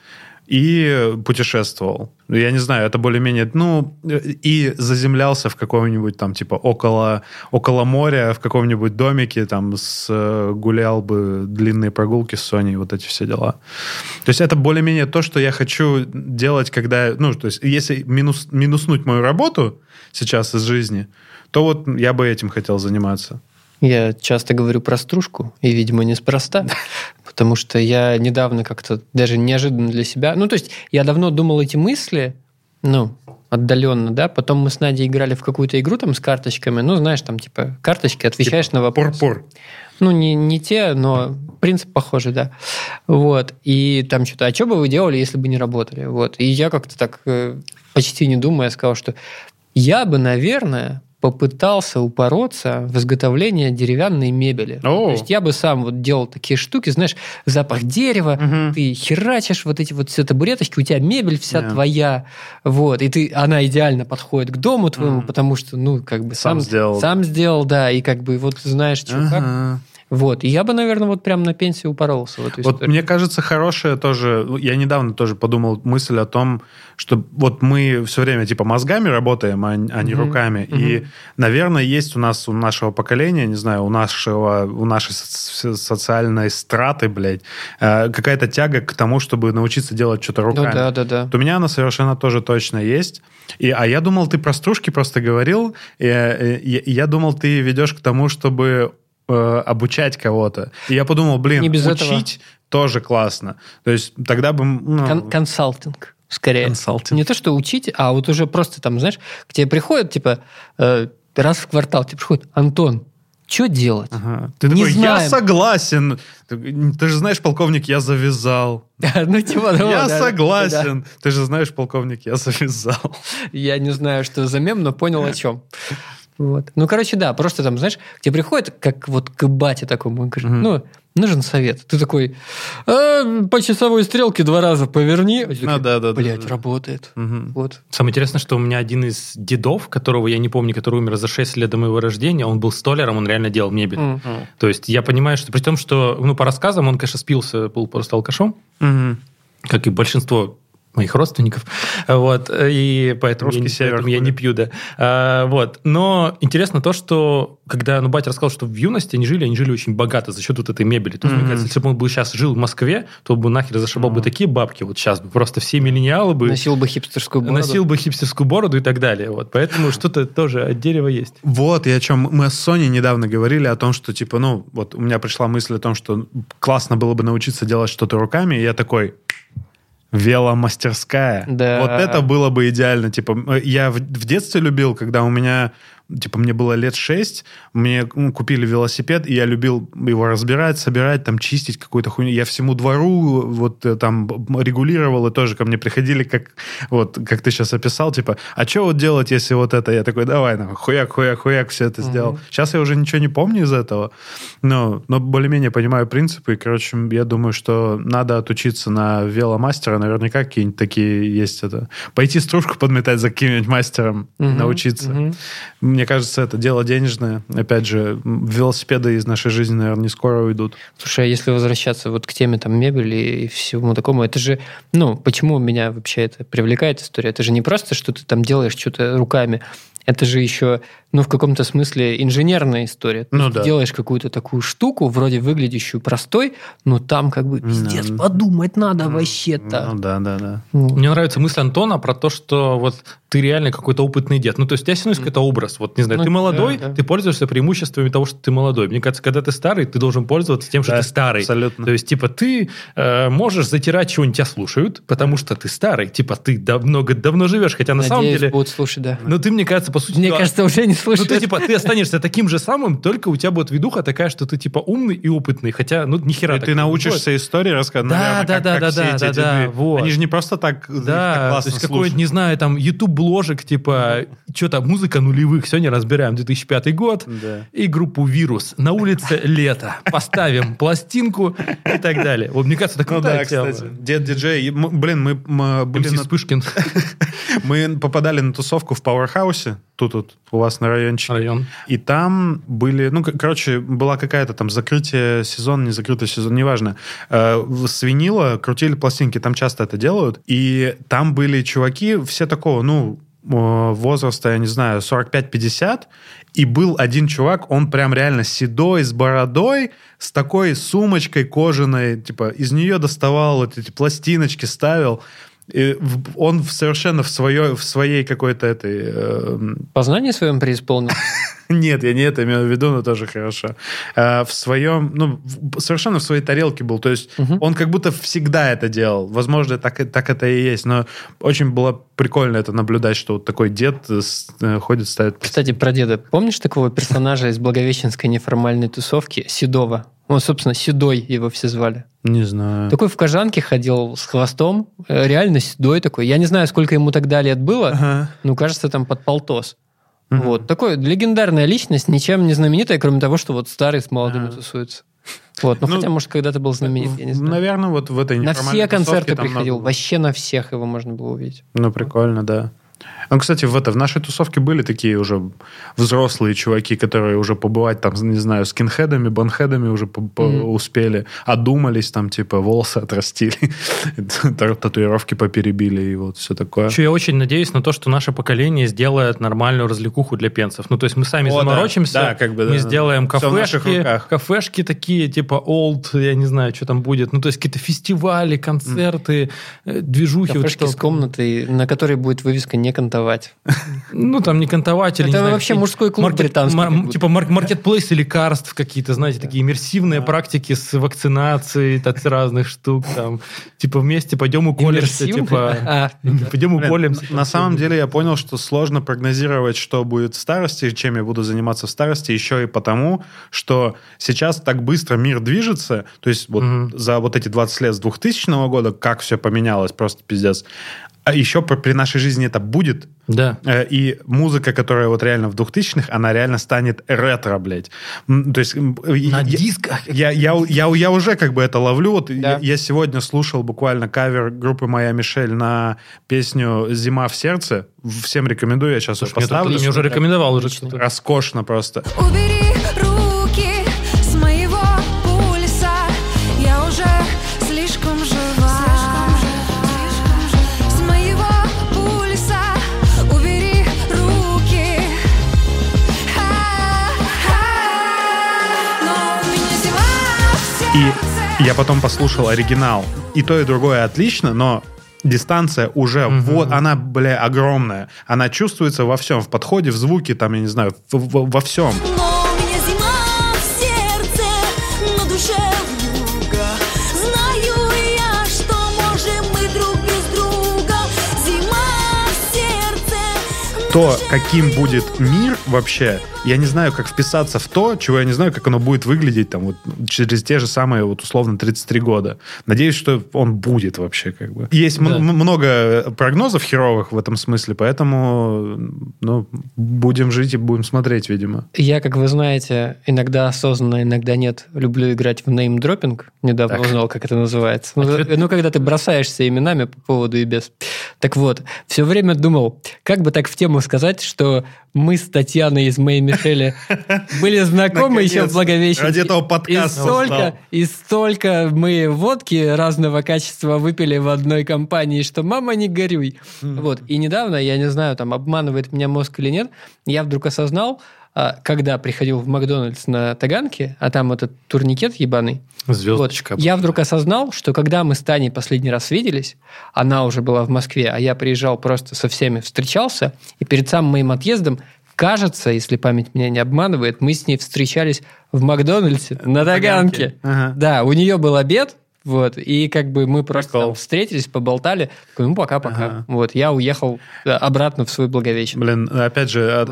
и путешествовал. Я не знаю, это более-менее... Ну, и заземлялся в каком-нибудь там, типа, около, около моря, в каком-нибудь домике, там, с, гулял бы длинные прогулки с Соней, вот эти все дела. То есть это более-менее то, что я хочу делать, когда... Ну, то есть если минус, минуснуть мою работу сейчас из жизни, то вот я бы этим хотел заниматься. Я часто говорю про стружку, и, видимо, неспроста, [laughs] потому что я недавно как-то даже неожиданно для себя... Ну, то есть я давно думал эти мысли, ну, отдаленно, да, потом мы с Надей играли в какую-то игру там с карточками, ну, знаешь, там, типа, карточки, отвечаешь на вопрос. Пур-пур. Ну, не, не те, но принцип похожий, да. Вот. И там что-то, а что бы вы делали, если бы не работали? Вот. И я как-то так, э, почти не думая, сказал, что я бы, наверное, попытался упороться в изготовление деревянной мебели. О. То есть я бы сам вот делал такие штуки, знаешь, запах дерева, Мгм. ты херачишь вот эти вот все табуреточки, у тебя мебель вся Да. твоя, вот, и ты, она идеально подходит к дому твоему, Мгм. потому что, ну, как бы Сам сам, сделал. сам сделал, да, и как бы вот знаешь, что как. Вот. И я бы, наверное, вот прям на пенсию упоролся в эту Вот историю. мне кажется, хорошая тоже... ну, Я недавно тоже подумал мысль о том, что вот мы все время типа мозгами работаем, а, а не Мгм. руками. И, наверное, есть у нас, у нашего поколения, не знаю, у нашего, у нашей со- социальной страты, блядь, э, какая-то тяга к тому, чтобы научиться делать что-то Ну руками. да, да, да. Вот у меня она совершенно тоже точно есть. И, а я думал, ты про стружки просто говорил. И, э, я, я думал, ты ведешь к тому, чтобы обучать кого-то. И я подумал, блин, Не без учить тоже классно. То есть тогда бы... ну, Кон- консалтинг. скорее. Консалтинг. Не то, что учить, а вот уже просто там, знаешь, к тебе приходят, типа, э, раз в квартал тебе приходит, Антон, что делать? Ага. Ты Не такой, я знаем. согласен. Ты, ты же знаешь, полковник, я завязал. [laughs] Ну, типа, ну, я да, согласен. Ты же знаешь, полковник, я завязал. да. Я не знаю, что за мем, но понял о [laughs] чем. Вот. Ну, короче, да, просто там, знаешь, к тебе приходит, как вот к бате такому, и говорит, ну, нужен совет. Ты такой, «А, по часовой стрелке два раза поверни. А ты такой, да, да, да, Блядь, да. работает. Мгм. Вот. Самое интересное, что у меня один из дедов, которого я не помню, который умер за 6 лет до моего рождения, он был столером, он реально делал мебель. Мгм. То есть я понимаю, что при том, что, ну, по рассказам, он, конечно, спился, был просто алкашом, Мгм. как и большинство моих родственников, вот, и поэтому, я, Русский север поэтому я не пью, да. А, вот, но интересно то, что когда, ну, батя рассказал, что в юности они жили, они жили очень богато за счет вот этой мебели. То есть, мне Мгм. кажется, если бы он был сейчас жил в Москве, то бы нахер зашибал бы такие бабки вот сейчас бы, просто все миллениалы бы Носил бы хипстерскую бороду. носил бы хипстерскую бороду и так далее. Вот, поэтому [laughs] что-то тоже от дерева есть. Вот, и о чем мы с Соней недавно говорили, о том, что, типа, ну, вот у меня пришла мысль о том, что классно было бы научиться делать что-то руками, и я такой, веломастерская. Да. Вот это было бы идеально. Типа, я в, в детстве любил, когда у меня, типа, мне было лет шесть, мне ну, купили велосипед, и я любил его разбирать, собирать, там, чистить какую-то хуйню. Я всему двору вот э, там регулировал, и тоже ко мне приходили, как, вот, как ты сейчас описал, типа, а что вот делать, если вот это? Я такой, давай, нахуй, хуяк, хуяк, хуяк, все это сделал. Сейчас я уже ничего не помню из этого, но, но более-менее понимаю принципы, и, короче, я думаю, что надо отучиться на веломастера, наверняка какие-нибудь такие есть это. Пойти стружку подметать за каким-нибудь мастером, Мгм, научиться. мгм. Мне кажется, это дело денежное. Опять же, велосипеды из нашей жизни, наверное, не скоро уйдут. Слушай, а если возвращаться вот к теме там мебели и всему такому, это же, ну, почему меня вообще это привлекает история? Это же не просто, что ты там делаешь что-то руками, это же еще, ну, в каком-то смысле инженерная история. То Ну есть да. Ты делаешь какую-то такую штуку, вроде выглядящую простой, но там как бы пиздец, Да. подумать надо вообще-то. Ну да, да, да. Ну, Мне нравится мысль Антона про то, что вот ты реально какой-то опытный дед. Ну, то есть у тебя все равно есть какой-то образ. Вот, не знаю, Ну, ты молодой, да, да. ты пользуешься преимуществами того, что ты молодой. Мне кажется, когда ты старый, ты должен пользоваться тем, что Да, ты старый. абсолютно. То есть, типа, ты э, можешь затирать, чего-нибудь тебя слушают, потому что ты старый. Типа, ты давно, давно живешь, хотя на самом надеюсь, деле... будут слушать, да. Ну, ты, мне кажется, по сути... Мне да, кажется, уже не Ну, слушают. ты, типа, ты останешься таким же самым, только у тебя будет видуха такая, что ты, типа, умный и опытный. Хотя, ну, ни хера И ты научишься истории рассказывать, Да, наверное, да, как, да, как да, все да, эти да, да, деды. вот. Они же не просто так, их так Да, классно то есть какой-нибудь, не знаю, там, YouTube-бложек, типа, что-то, музыка нулевых, сегодня разбираем 2005 год, Да. и группу «Вирус». На улице лето. Поставим пластинку и так далее. Вот, мне кажется, это Ну крутая да, тема. кстати. Дед диджей. Блин, мы, мы были на- Вспышкин. [laughs] мы попадали на тусовку в Пауэрхаусе, тут вот у вас на райончике. Район. И там были, ну, короче, была какая-то там закрытие сезона, не закрытый сезон, неважно. Э, С винила крутили пластинки, там часто это делают. И там были чуваки, все такого, ну, возраста, я не знаю, 45-50, и был один чувак, он прям реально седой, с бородой, с такой сумочкой кожаной, типа, из нее доставал вот эти пластиночки, ставил. И он совершенно в, свое, в своей какой-то этой... э, Познание своем преисполнил. [laughs] нет, я не это имел в виду, но тоже хорошо. А, в своем, ну, в- совершенно в своей тарелке был. То есть Мгм. он как будто всегда это делал. Возможно, так, так это и есть. Но очень было прикольно это наблюдать, что вот такой дед э, с- э, ходит, ставит... Кстати, про деда. Помнишь такого персонажа из Благовещенской неформальной тусовки? Седова. Он, собственно, Седой его все звали. Не знаю. Такой в кожанке ходил с хвостом, э, реально седой такой. Я не знаю, сколько ему тогда лет было, Ага. но кажется, там под полтос. Мгм. Вот. Такой легендарная личность, ничем не знаменитая, кроме того, что вот старый с молодыми Ага. тусуется. Вот. Ну, Ну, хотя, может, когда-то был знаменит, я не знаю. Наверное, вот в этой На все концерты приходил, много- вообще на всех его можно было увидеть. Ну, прикольно, да. Ну, кстати, в, это, в нашей тусовке были такие уже взрослые чуваки, которые уже побывать там, не знаю, скинхедами, банхедами уже по- по- успели, одумались там, типа, волосы отрастили, [laughs] та- татуировки поперебили и вот все такое. Еще я очень надеюсь на то, что наше поколение сделает нормальную развлекуху для пенсов. Ну, то есть мы сами О, заморочимся, Да, как бы, да. мы сделаем кафешки, кафешки такие, типа old, я не знаю, что там будет. Ну, то есть какие-то фестивали, концерты, э, движухи. вот Кафешки что- с комнатой, на которой будет вывеска не кантовать. Ну, там не кантовать или Это не знаю, вообще мужской клуб британский мар-. Типа мар- маркетплейсы лекарств какие-то, знаете, такие иммерсивные практики с вакцинацией, так, с разных штук. Там, типа вместе пойдем уколемся, типа... [laughs] А, Пойдем уколемся. На самом деле я понял, что сложно прогнозировать, что будет в старости, чем я буду заниматься в старости, еще и потому, что сейчас так быстро мир движется, то есть вот за вот эти 20 лет с 2000 года, как все поменялось, просто пиздец. А еще при при нашей жизни это будет, Да. Э, И музыка, которая вот реально в 2000-х, она реально станет ретро, блядь. То есть... м, На я- дисках. Я, я, я, я уже как бы это ловлю. Вот Да. я, я сегодня слушал буквально кавер группы «Моя Мишель» на песню «Зима в сердце». Всем рекомендую, я сейчас Слушай, ее поставлю. мне уже рекомендовал уже. Роскошно просто. Убери И я потом послушал оригинал. И то, и другое отлично, но дистанция уже вот, она, бля, огромная. Она чувствуется во всем, в подходе, в звуке, там, я не знаю, в- в- во всем. Но то, каким будет мир вообще, я не знаю, как вписаться в то, чего я не знаю, как оно будет выглядеть там вот через те же самые вот условно 33 года. Надеюсь, что он будет вообще как бы. Есть Да. много прогнозов херовых в этом смысле, поэтому ну, будем жить и будем смотреть, видимо. Я, как вы знаете, иногда осознанно, иногда нет, люблю играть в неймдропинг. Недавно Так. узнал, как это называется. Ну, А чё- ну, когда ты бросаешься именами по поводу и без. Так вот, все время думал, как бы так в тему сказать, что мы с Татьяной из Моей Мишели были знакомы еще в Благовещенске. ради этого И подкаста столько, создал. и столько мы водки разного качества выпили в одной компании, что мама не горюй. Вот. И недавно, я не знаю, там обманывает меня мозг или нет, я вдруг осознал, когда приходил в Макдональдс на Таганке, а там этот турникет ебаный, Звездочка. вот, я вдруг осознал, что когда мы с Таней последний раз виделись, она уже была в Москве, а я приезжал просто со всеми встречался, и перед самым моим отъездом, кажется, если память меня не обманывает, мы с ней встречались в Макдональдсе на Таганке. Ага. Да, у нее был обед, вот, и как бы мы просто Прикол. там встретились, поболтали, такой, ну, пока-пока. Ага. Вот, я уехал э, обратно в свой Благовещен. Блин, опять же, от-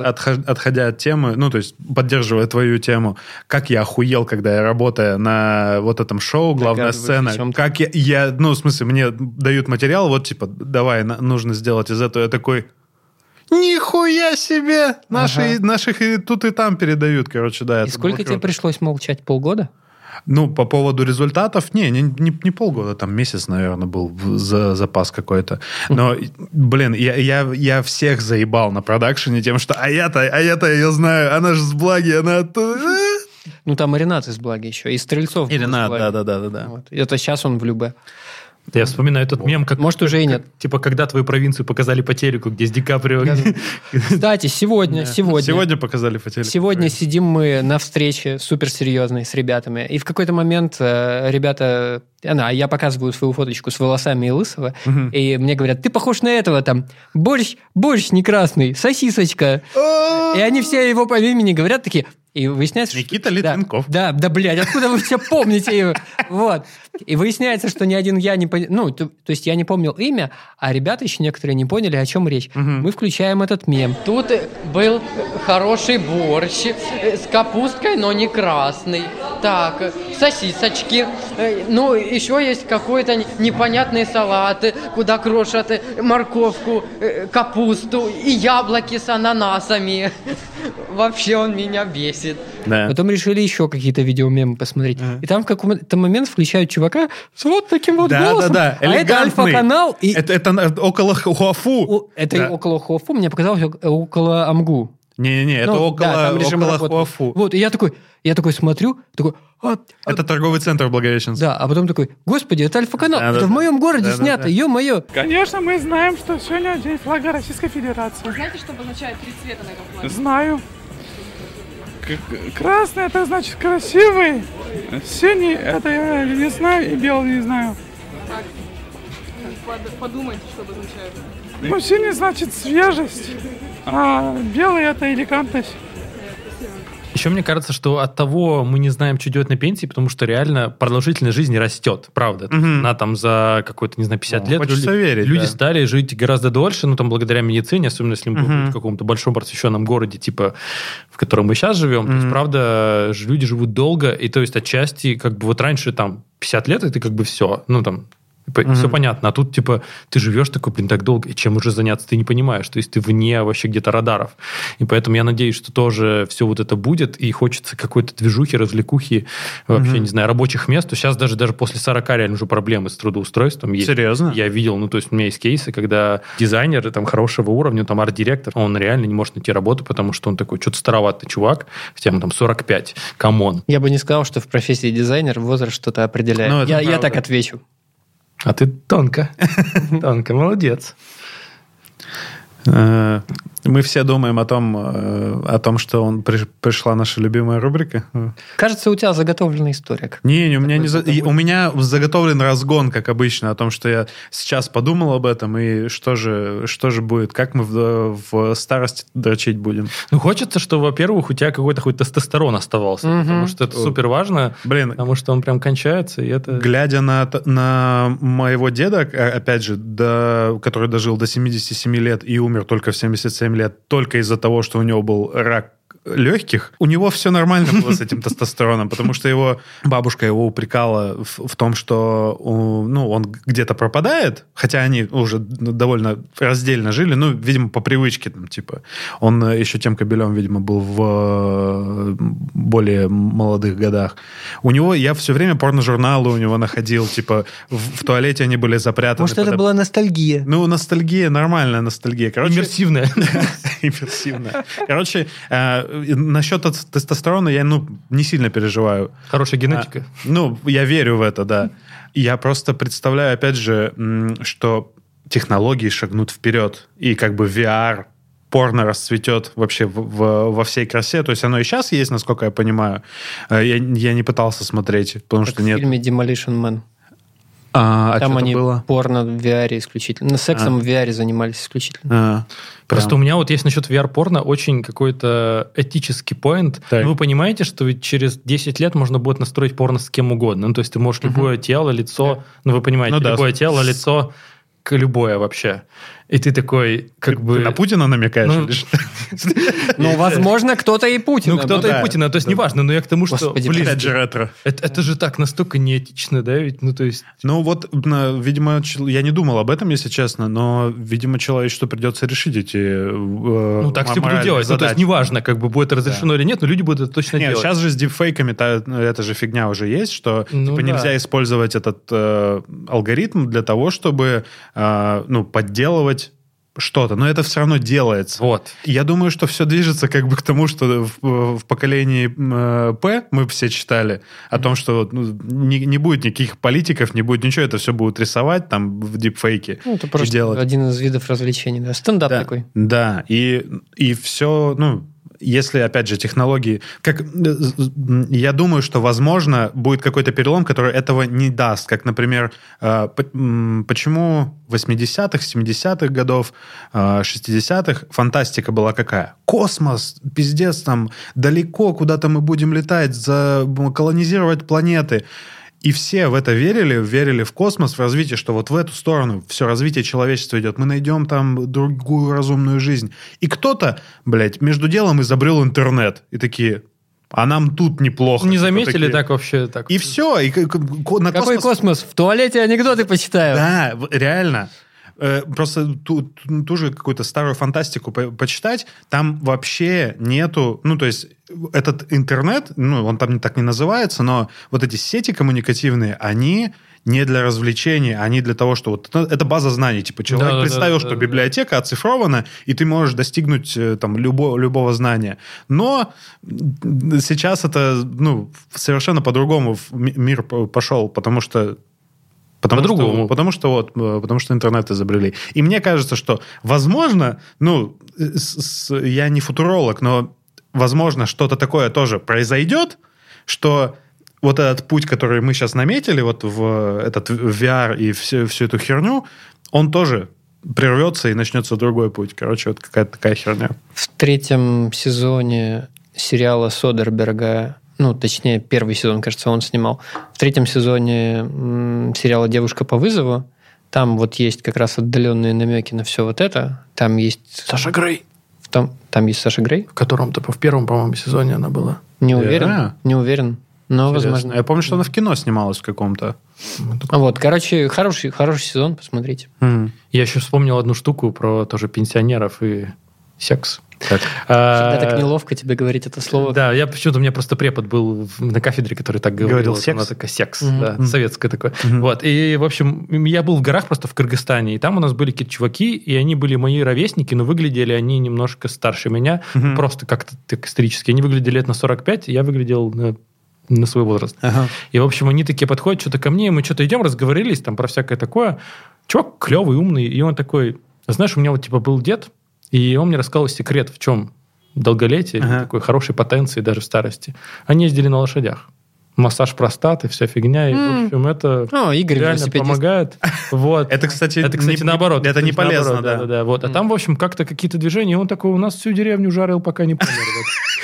отходя от темы, ну, то есть, поддерживая твою тему, как я охуел, когда я работая на вот этом шоу, главная сцена, как я, я, ну, в смысле, мне дают материал, вот, типа, давай, на- нужно сделать из этого, я такой, нихуя себе! Наши, Ага. Наших и тут и там передают, короче, да. И сколько было тебе пришлось молчать? Полгода? Ну, по поводу результатов, не, не, не, не полгода, там месяц, наверное, был за запас какой-то. Но, блин, я, я, я всех заебал на продакшене тем, что а я-то, а я-то ее знаю, она же с благи, она оттуда». Ну, там и Ренат из Благи еще, и Стрельцов. Из на, Благи. да-да-да-да. Вот. Это сейчас он в Любе. Я вспоминаю тот мем, как... Может, уже и нет. Типа, когда твою провинцию показали по телеку, где с Ди Каприо... [laughs] Кстати, сегодня, сегодня, Сегодня показали по телеку. сегодня сидим мы на встрече суперсерьезной с ребятами, и в какой-то момент э, ребята, она, я показываю свою фоточку с волосами и лысого, и мне говорят, ты похож на этого там, борщ, борщ не красный, сосисочка. И они все его по имени говорят такие, и выясняется, Никита что... Да, Литвинков. Да, да, блядь, откуда вы все помните его? Вот. И выясняется, что ни один я не понял... Ну, то, то есть я не помнил имя, а ребята еще некоторые не поняли, о чем речь. Мы включаем этот мем. Тут был хороший борщ э, с капусткой, но не красный. Так, э, сосисочки. Э, Ну, еще есть какой-то непонятный салат, э, куда крошат э, морковку, э, капусту и яблоки с ананасами. [laughs] Вообще он меня бесит. Да. Потом решили еще какие-то видеомемы посмотреть. И там в какой-то момент включают чувака с вот таким вот Да, голосом. да, да, А это. Альфа-канал. И Это, это около Хуафу. это Да. около Хофу, мне показалось ок- около Амгу. Не-не-не, это Ну, около, да, около работы. Хуафу. Вот, и я такой, я такой смотрю, такой, а, а, Это торговый центр в Благовещенске. да, а потом такой, господи, это Альфа-канал, Да, это да, в моем городе да, да, снято, да. ё-моё. Конечно, мы знаем, что сегодня день флага Российской Федерации. Знаете, что обозначает три цвета на этом флаге? Знаю. Красный это значит красивый, синий это я не знаю и белый не знаю. Под- подумайте, что обозначает. Ну, синий значит свежесть, а белый это элегантность. Еще мне кажется, что от того мы не знаем, что делать на пенсии, потому что реально продолжительность жизни растет, правда. Мгм. Она там за какой-то, не знаю, 50 Ну, лет люди, верить, люди да. стали жить гораздо дольше, ну там благодаря медицине, особенно если мы Мгм. будем в каком-то большом просвещенном городе, типа в котором мы сейчас живем. То есть, правда, люди живут долго, и то есть отчасти, как бы вот раньше там 50 лет, и ты как бы все, ну там Мгм. все понятно. А тут, типа, ты живешь такой, блин, так долго, и чем уже заняться, ты не понимаешь. То есть ты вне вообще где-то радаров. И поэтому я надеюсь, что тоже все вот это будет, и хочется какой-то движухи, развлекухи, вообще, Мгм. не знаю, рабочих мест. То сейчас даже, даже после 40 реально уже проблемы с трудоустройством есть. Серьезно? Я видел, ну, то есть у меня есть кейсы, когда дизайнер там хорошего уровня, там арт-директор, он реально не может найти работу, потому что он такой, что-то староватый чувак, хотя ему там 45, come on. Я бы не сказал, что в профессии дизайнер возраст что-то определяет. Ну, я, я так отвечу. А ты тонко. [laughs] Тонко, молодец. Э, Мы все думаем о том, э, о том, что он приш- пришла наша любимая рубрика. Кажется, у тебя заготовленная история. как- Не, не, у меня не за- у меня заготовлен разгон, как обычно, о том, что я сейчас подумал об этом и что же, что же будет, как мы в, в старости дрочить будем. Ну, хочется, что, во-первых, у тебя какой-то хоть тестостерон оставался, Мгм. потому что это супер важно, Блин, потому что он прям кончается, и это... глядя на, на моего деда, а, опять же, до, который дожил до 77 лет и умер только в 77 лет, только из-за того, что у него был рак легких, у него все нормально было с этим тестостероном, потому что его бабушка его упрекала в, в том, что ну, он где-то пропадает, хотя они уже довольно раздельно жили, ну, видимо, по привычке, там, типа, он еще тем кобелем, видимо, был в более молодых годах. У него, я все время порножурналы у него находил, типа, в, в туалете они были запрятаны. Может, это под- была ностальгия? Ну, ностальгия, нормальная ностальгия. Короче, Иммерсивная. [laughs] иммерсивная. Короче, э, насчет тес- тестостерона я, ну, не сильно переживаю. Хорошая генетика. А, ну, я верю в это, да. Я просто представляю, опять же, что технологии шагнут вперед, и как бы VR порно расцветет вообще в- в- во всей красе. То есть оно и сейчас есть, насколько я понимаю. Э, Я, я не пытался смотреть, потому Как что в нет. фильме Demolition Man. А, а Там что-то они было? порно в VR исключительно. Ну, сексом А. в VR занимались исключительно. А, Просто прям. у меня вот есть насчет VR-порно очень какой-то этический поинт. Вы понимаете, что ведь через 10 лет можно будет настроить порно с кем угодно. Ну, то есть ты можешь любое тело, лицо, ну, вы понимаете, Ну да. любое тело, лицо, любое вообще. И ты такой, как Ты бы... на Путина намекаешь? Ну, или что? [laughs] Ну, возможно, кто-то и Путин. Ну, кто-то да. и Путина, то есть неважно, но я к тому, что, Господи, блин, Опять же ретро. это, это же так настолько неэтично, да, ведь, ну, то есть... Ну вот, на- видимо, я не думал об этом, если честно, но, видимо, человечеству придется решить эти э, Ну, так все будут делать. Ну, то есть неважно, как бы будет разрешено или нет, но люди будут это точно Нет, делать. сейчас же с дипфейками та- ну, эта же фигня уже есть, что Ну типа, да. нельзя использовать этот э, алгоритм для того, чтобы э, ну, подделывать что-то, но это все равно делается. Вот. Я думаю, что все движется как бы к тому, что в, в поколении э, П мы все читали о том, что ну, не, не будет никаких политиков, не будет ничего, это все будут рисовать там в дипфейке Ну, это просто делать. один из видов развлечений. Да. Стендап Да, такой. да, и, и все, ну, если, опять же, технологии... Как, э, я думаю, что, возможно, будет какой-то перелом, который этого не даст. Как, например, э, почему в 80-х, 70-х годов, э, 60-х фантастика была какая? Космос, пиздец, там, далеко куда-то мы будем летать, за, колонизировать планеты. И все в это верили, верили в космос, в развитие, что вот в эту сторону все развитие человечества идет. Мы найдем там другую разумную жизнь. И кто-то, блядь, между делом изобрел интернет. И такие, а нам тут неплохо. Не Типа заметили так вообще? Так. И все. И на Какой космос- космос? В туалете анекдоты почитаю. да, реально. Э, Просто ту, ту- же какую-то старую фантастику по- почитать, там вообще нету, ну, то есть этот интернет, ну, он там не так не называется, но вот эти сети коммуникативные, они не для развлечения, они для того, что вот ну, это база знаний. Типа человек Да-да-да, представил, что да-да. библиотека оцифрована, и ты можешь достигнуть э, там любого, любого знания. Но сейчас это ну, совершенно по-другому мир пошел, потому что Потому По-другому. Что, потому что вот, э, потому что интернет изобрели. И мне кажется, что, возможно, ну, с- с- я не футуролог, но, возможно, что-то такое тоже произойдет, что вот этот путь, который мы сейчас наметили, вот в этот VR и всю, всю эту херню, он тоже прервется и начнется другой путь. Короче, вот какая-то такая херня. В третьем сезоне сериала Содерберга, ну, точнее, первый сезон, кажется, он снимал. В третьем сезоне м, сериала «Девушка по вызову» там вот есть как раз отдаленные намеки на все вот это. Там есть... Саша Грей, в том- там есть Саша Грей? в котором-то в первом, по-моему, сезоне она была. Не уверен. Не уверен. Но, Интересно. возможно. Я помню, что она в кино снималась в каком-то. А Вот, короче, хороший, хороший сезон, посмотрите. Я еще вспомнил одну штуку про тоже пенсионеров и секс. Так. А, Всегда так неловко тебе говорить это слово. Да, я почему-то, у меня просто препод был на кафедре, который так говорил. Говорил секс? Она такая, секс, Мгм. да, советское такое. Вот, и, в общем, я был в горах просто в Кыргызстане, и там у нас были какие-то чуваки, и они были мои ровесники, но выглядели они немножко старше меня, просто как-то так исторически. Они выглядели лет на 45, я выглядел на, на свой возраст. Ага. И, в общем, они такие подходят что-то ко мне, и мы что-то идем, разговорились там про всякое такое. Чувак клевый, умный, и он такой, знаешь, у меня вот типа был дед, и он мне рассказал секрет, в чем долголетие, Ага. такой хорошей потенции даже в старости. Они ездили на лошадях. Массаж простаты, вся фигня. И, в М. общем, это О, Игорь реально велосипедист. помогает. Вот. Это, кстати, Это, кстати, не- наоборот. Это не полезно, наоборот, да. да. Вот. А там, в общем, как-то какие-то движения, и он такой, у нас всю деревню жарил, пока не помер. [laughs]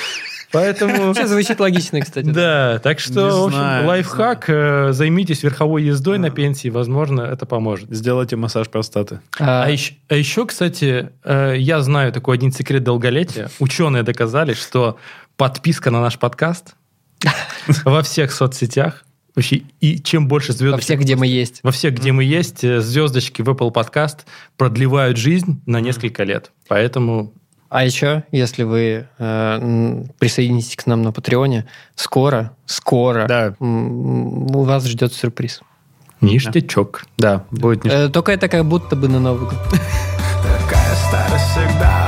Поэтому... [laughs] Все звучит логично, кстати. Да, так что, Не в общем, знаю, лайфхак, э, займитесь верховой ездой на пенсии, возможно, это поможет. Сделайте массаж простаты. А, А еще, а еще, кстати, э, я знаю такой один секрет долголетия. Ученые доказали, что подписка на наш подкаст [laughs] во всех соцсетях, вообще, и чем больше во звездочек... всех, где мы есть. Во всех, где мы есть, э, звездочки в Apple Podcast продлевают жизнь на несколько лет. Поэтому А еще, если вы э, присоединитесь к нам на Патреоне, скоро, скоро Да. у вас ждет сюрприз. ништячок. Да, будет не... Э, только это как будто бы на Новый год. Такая старость всегда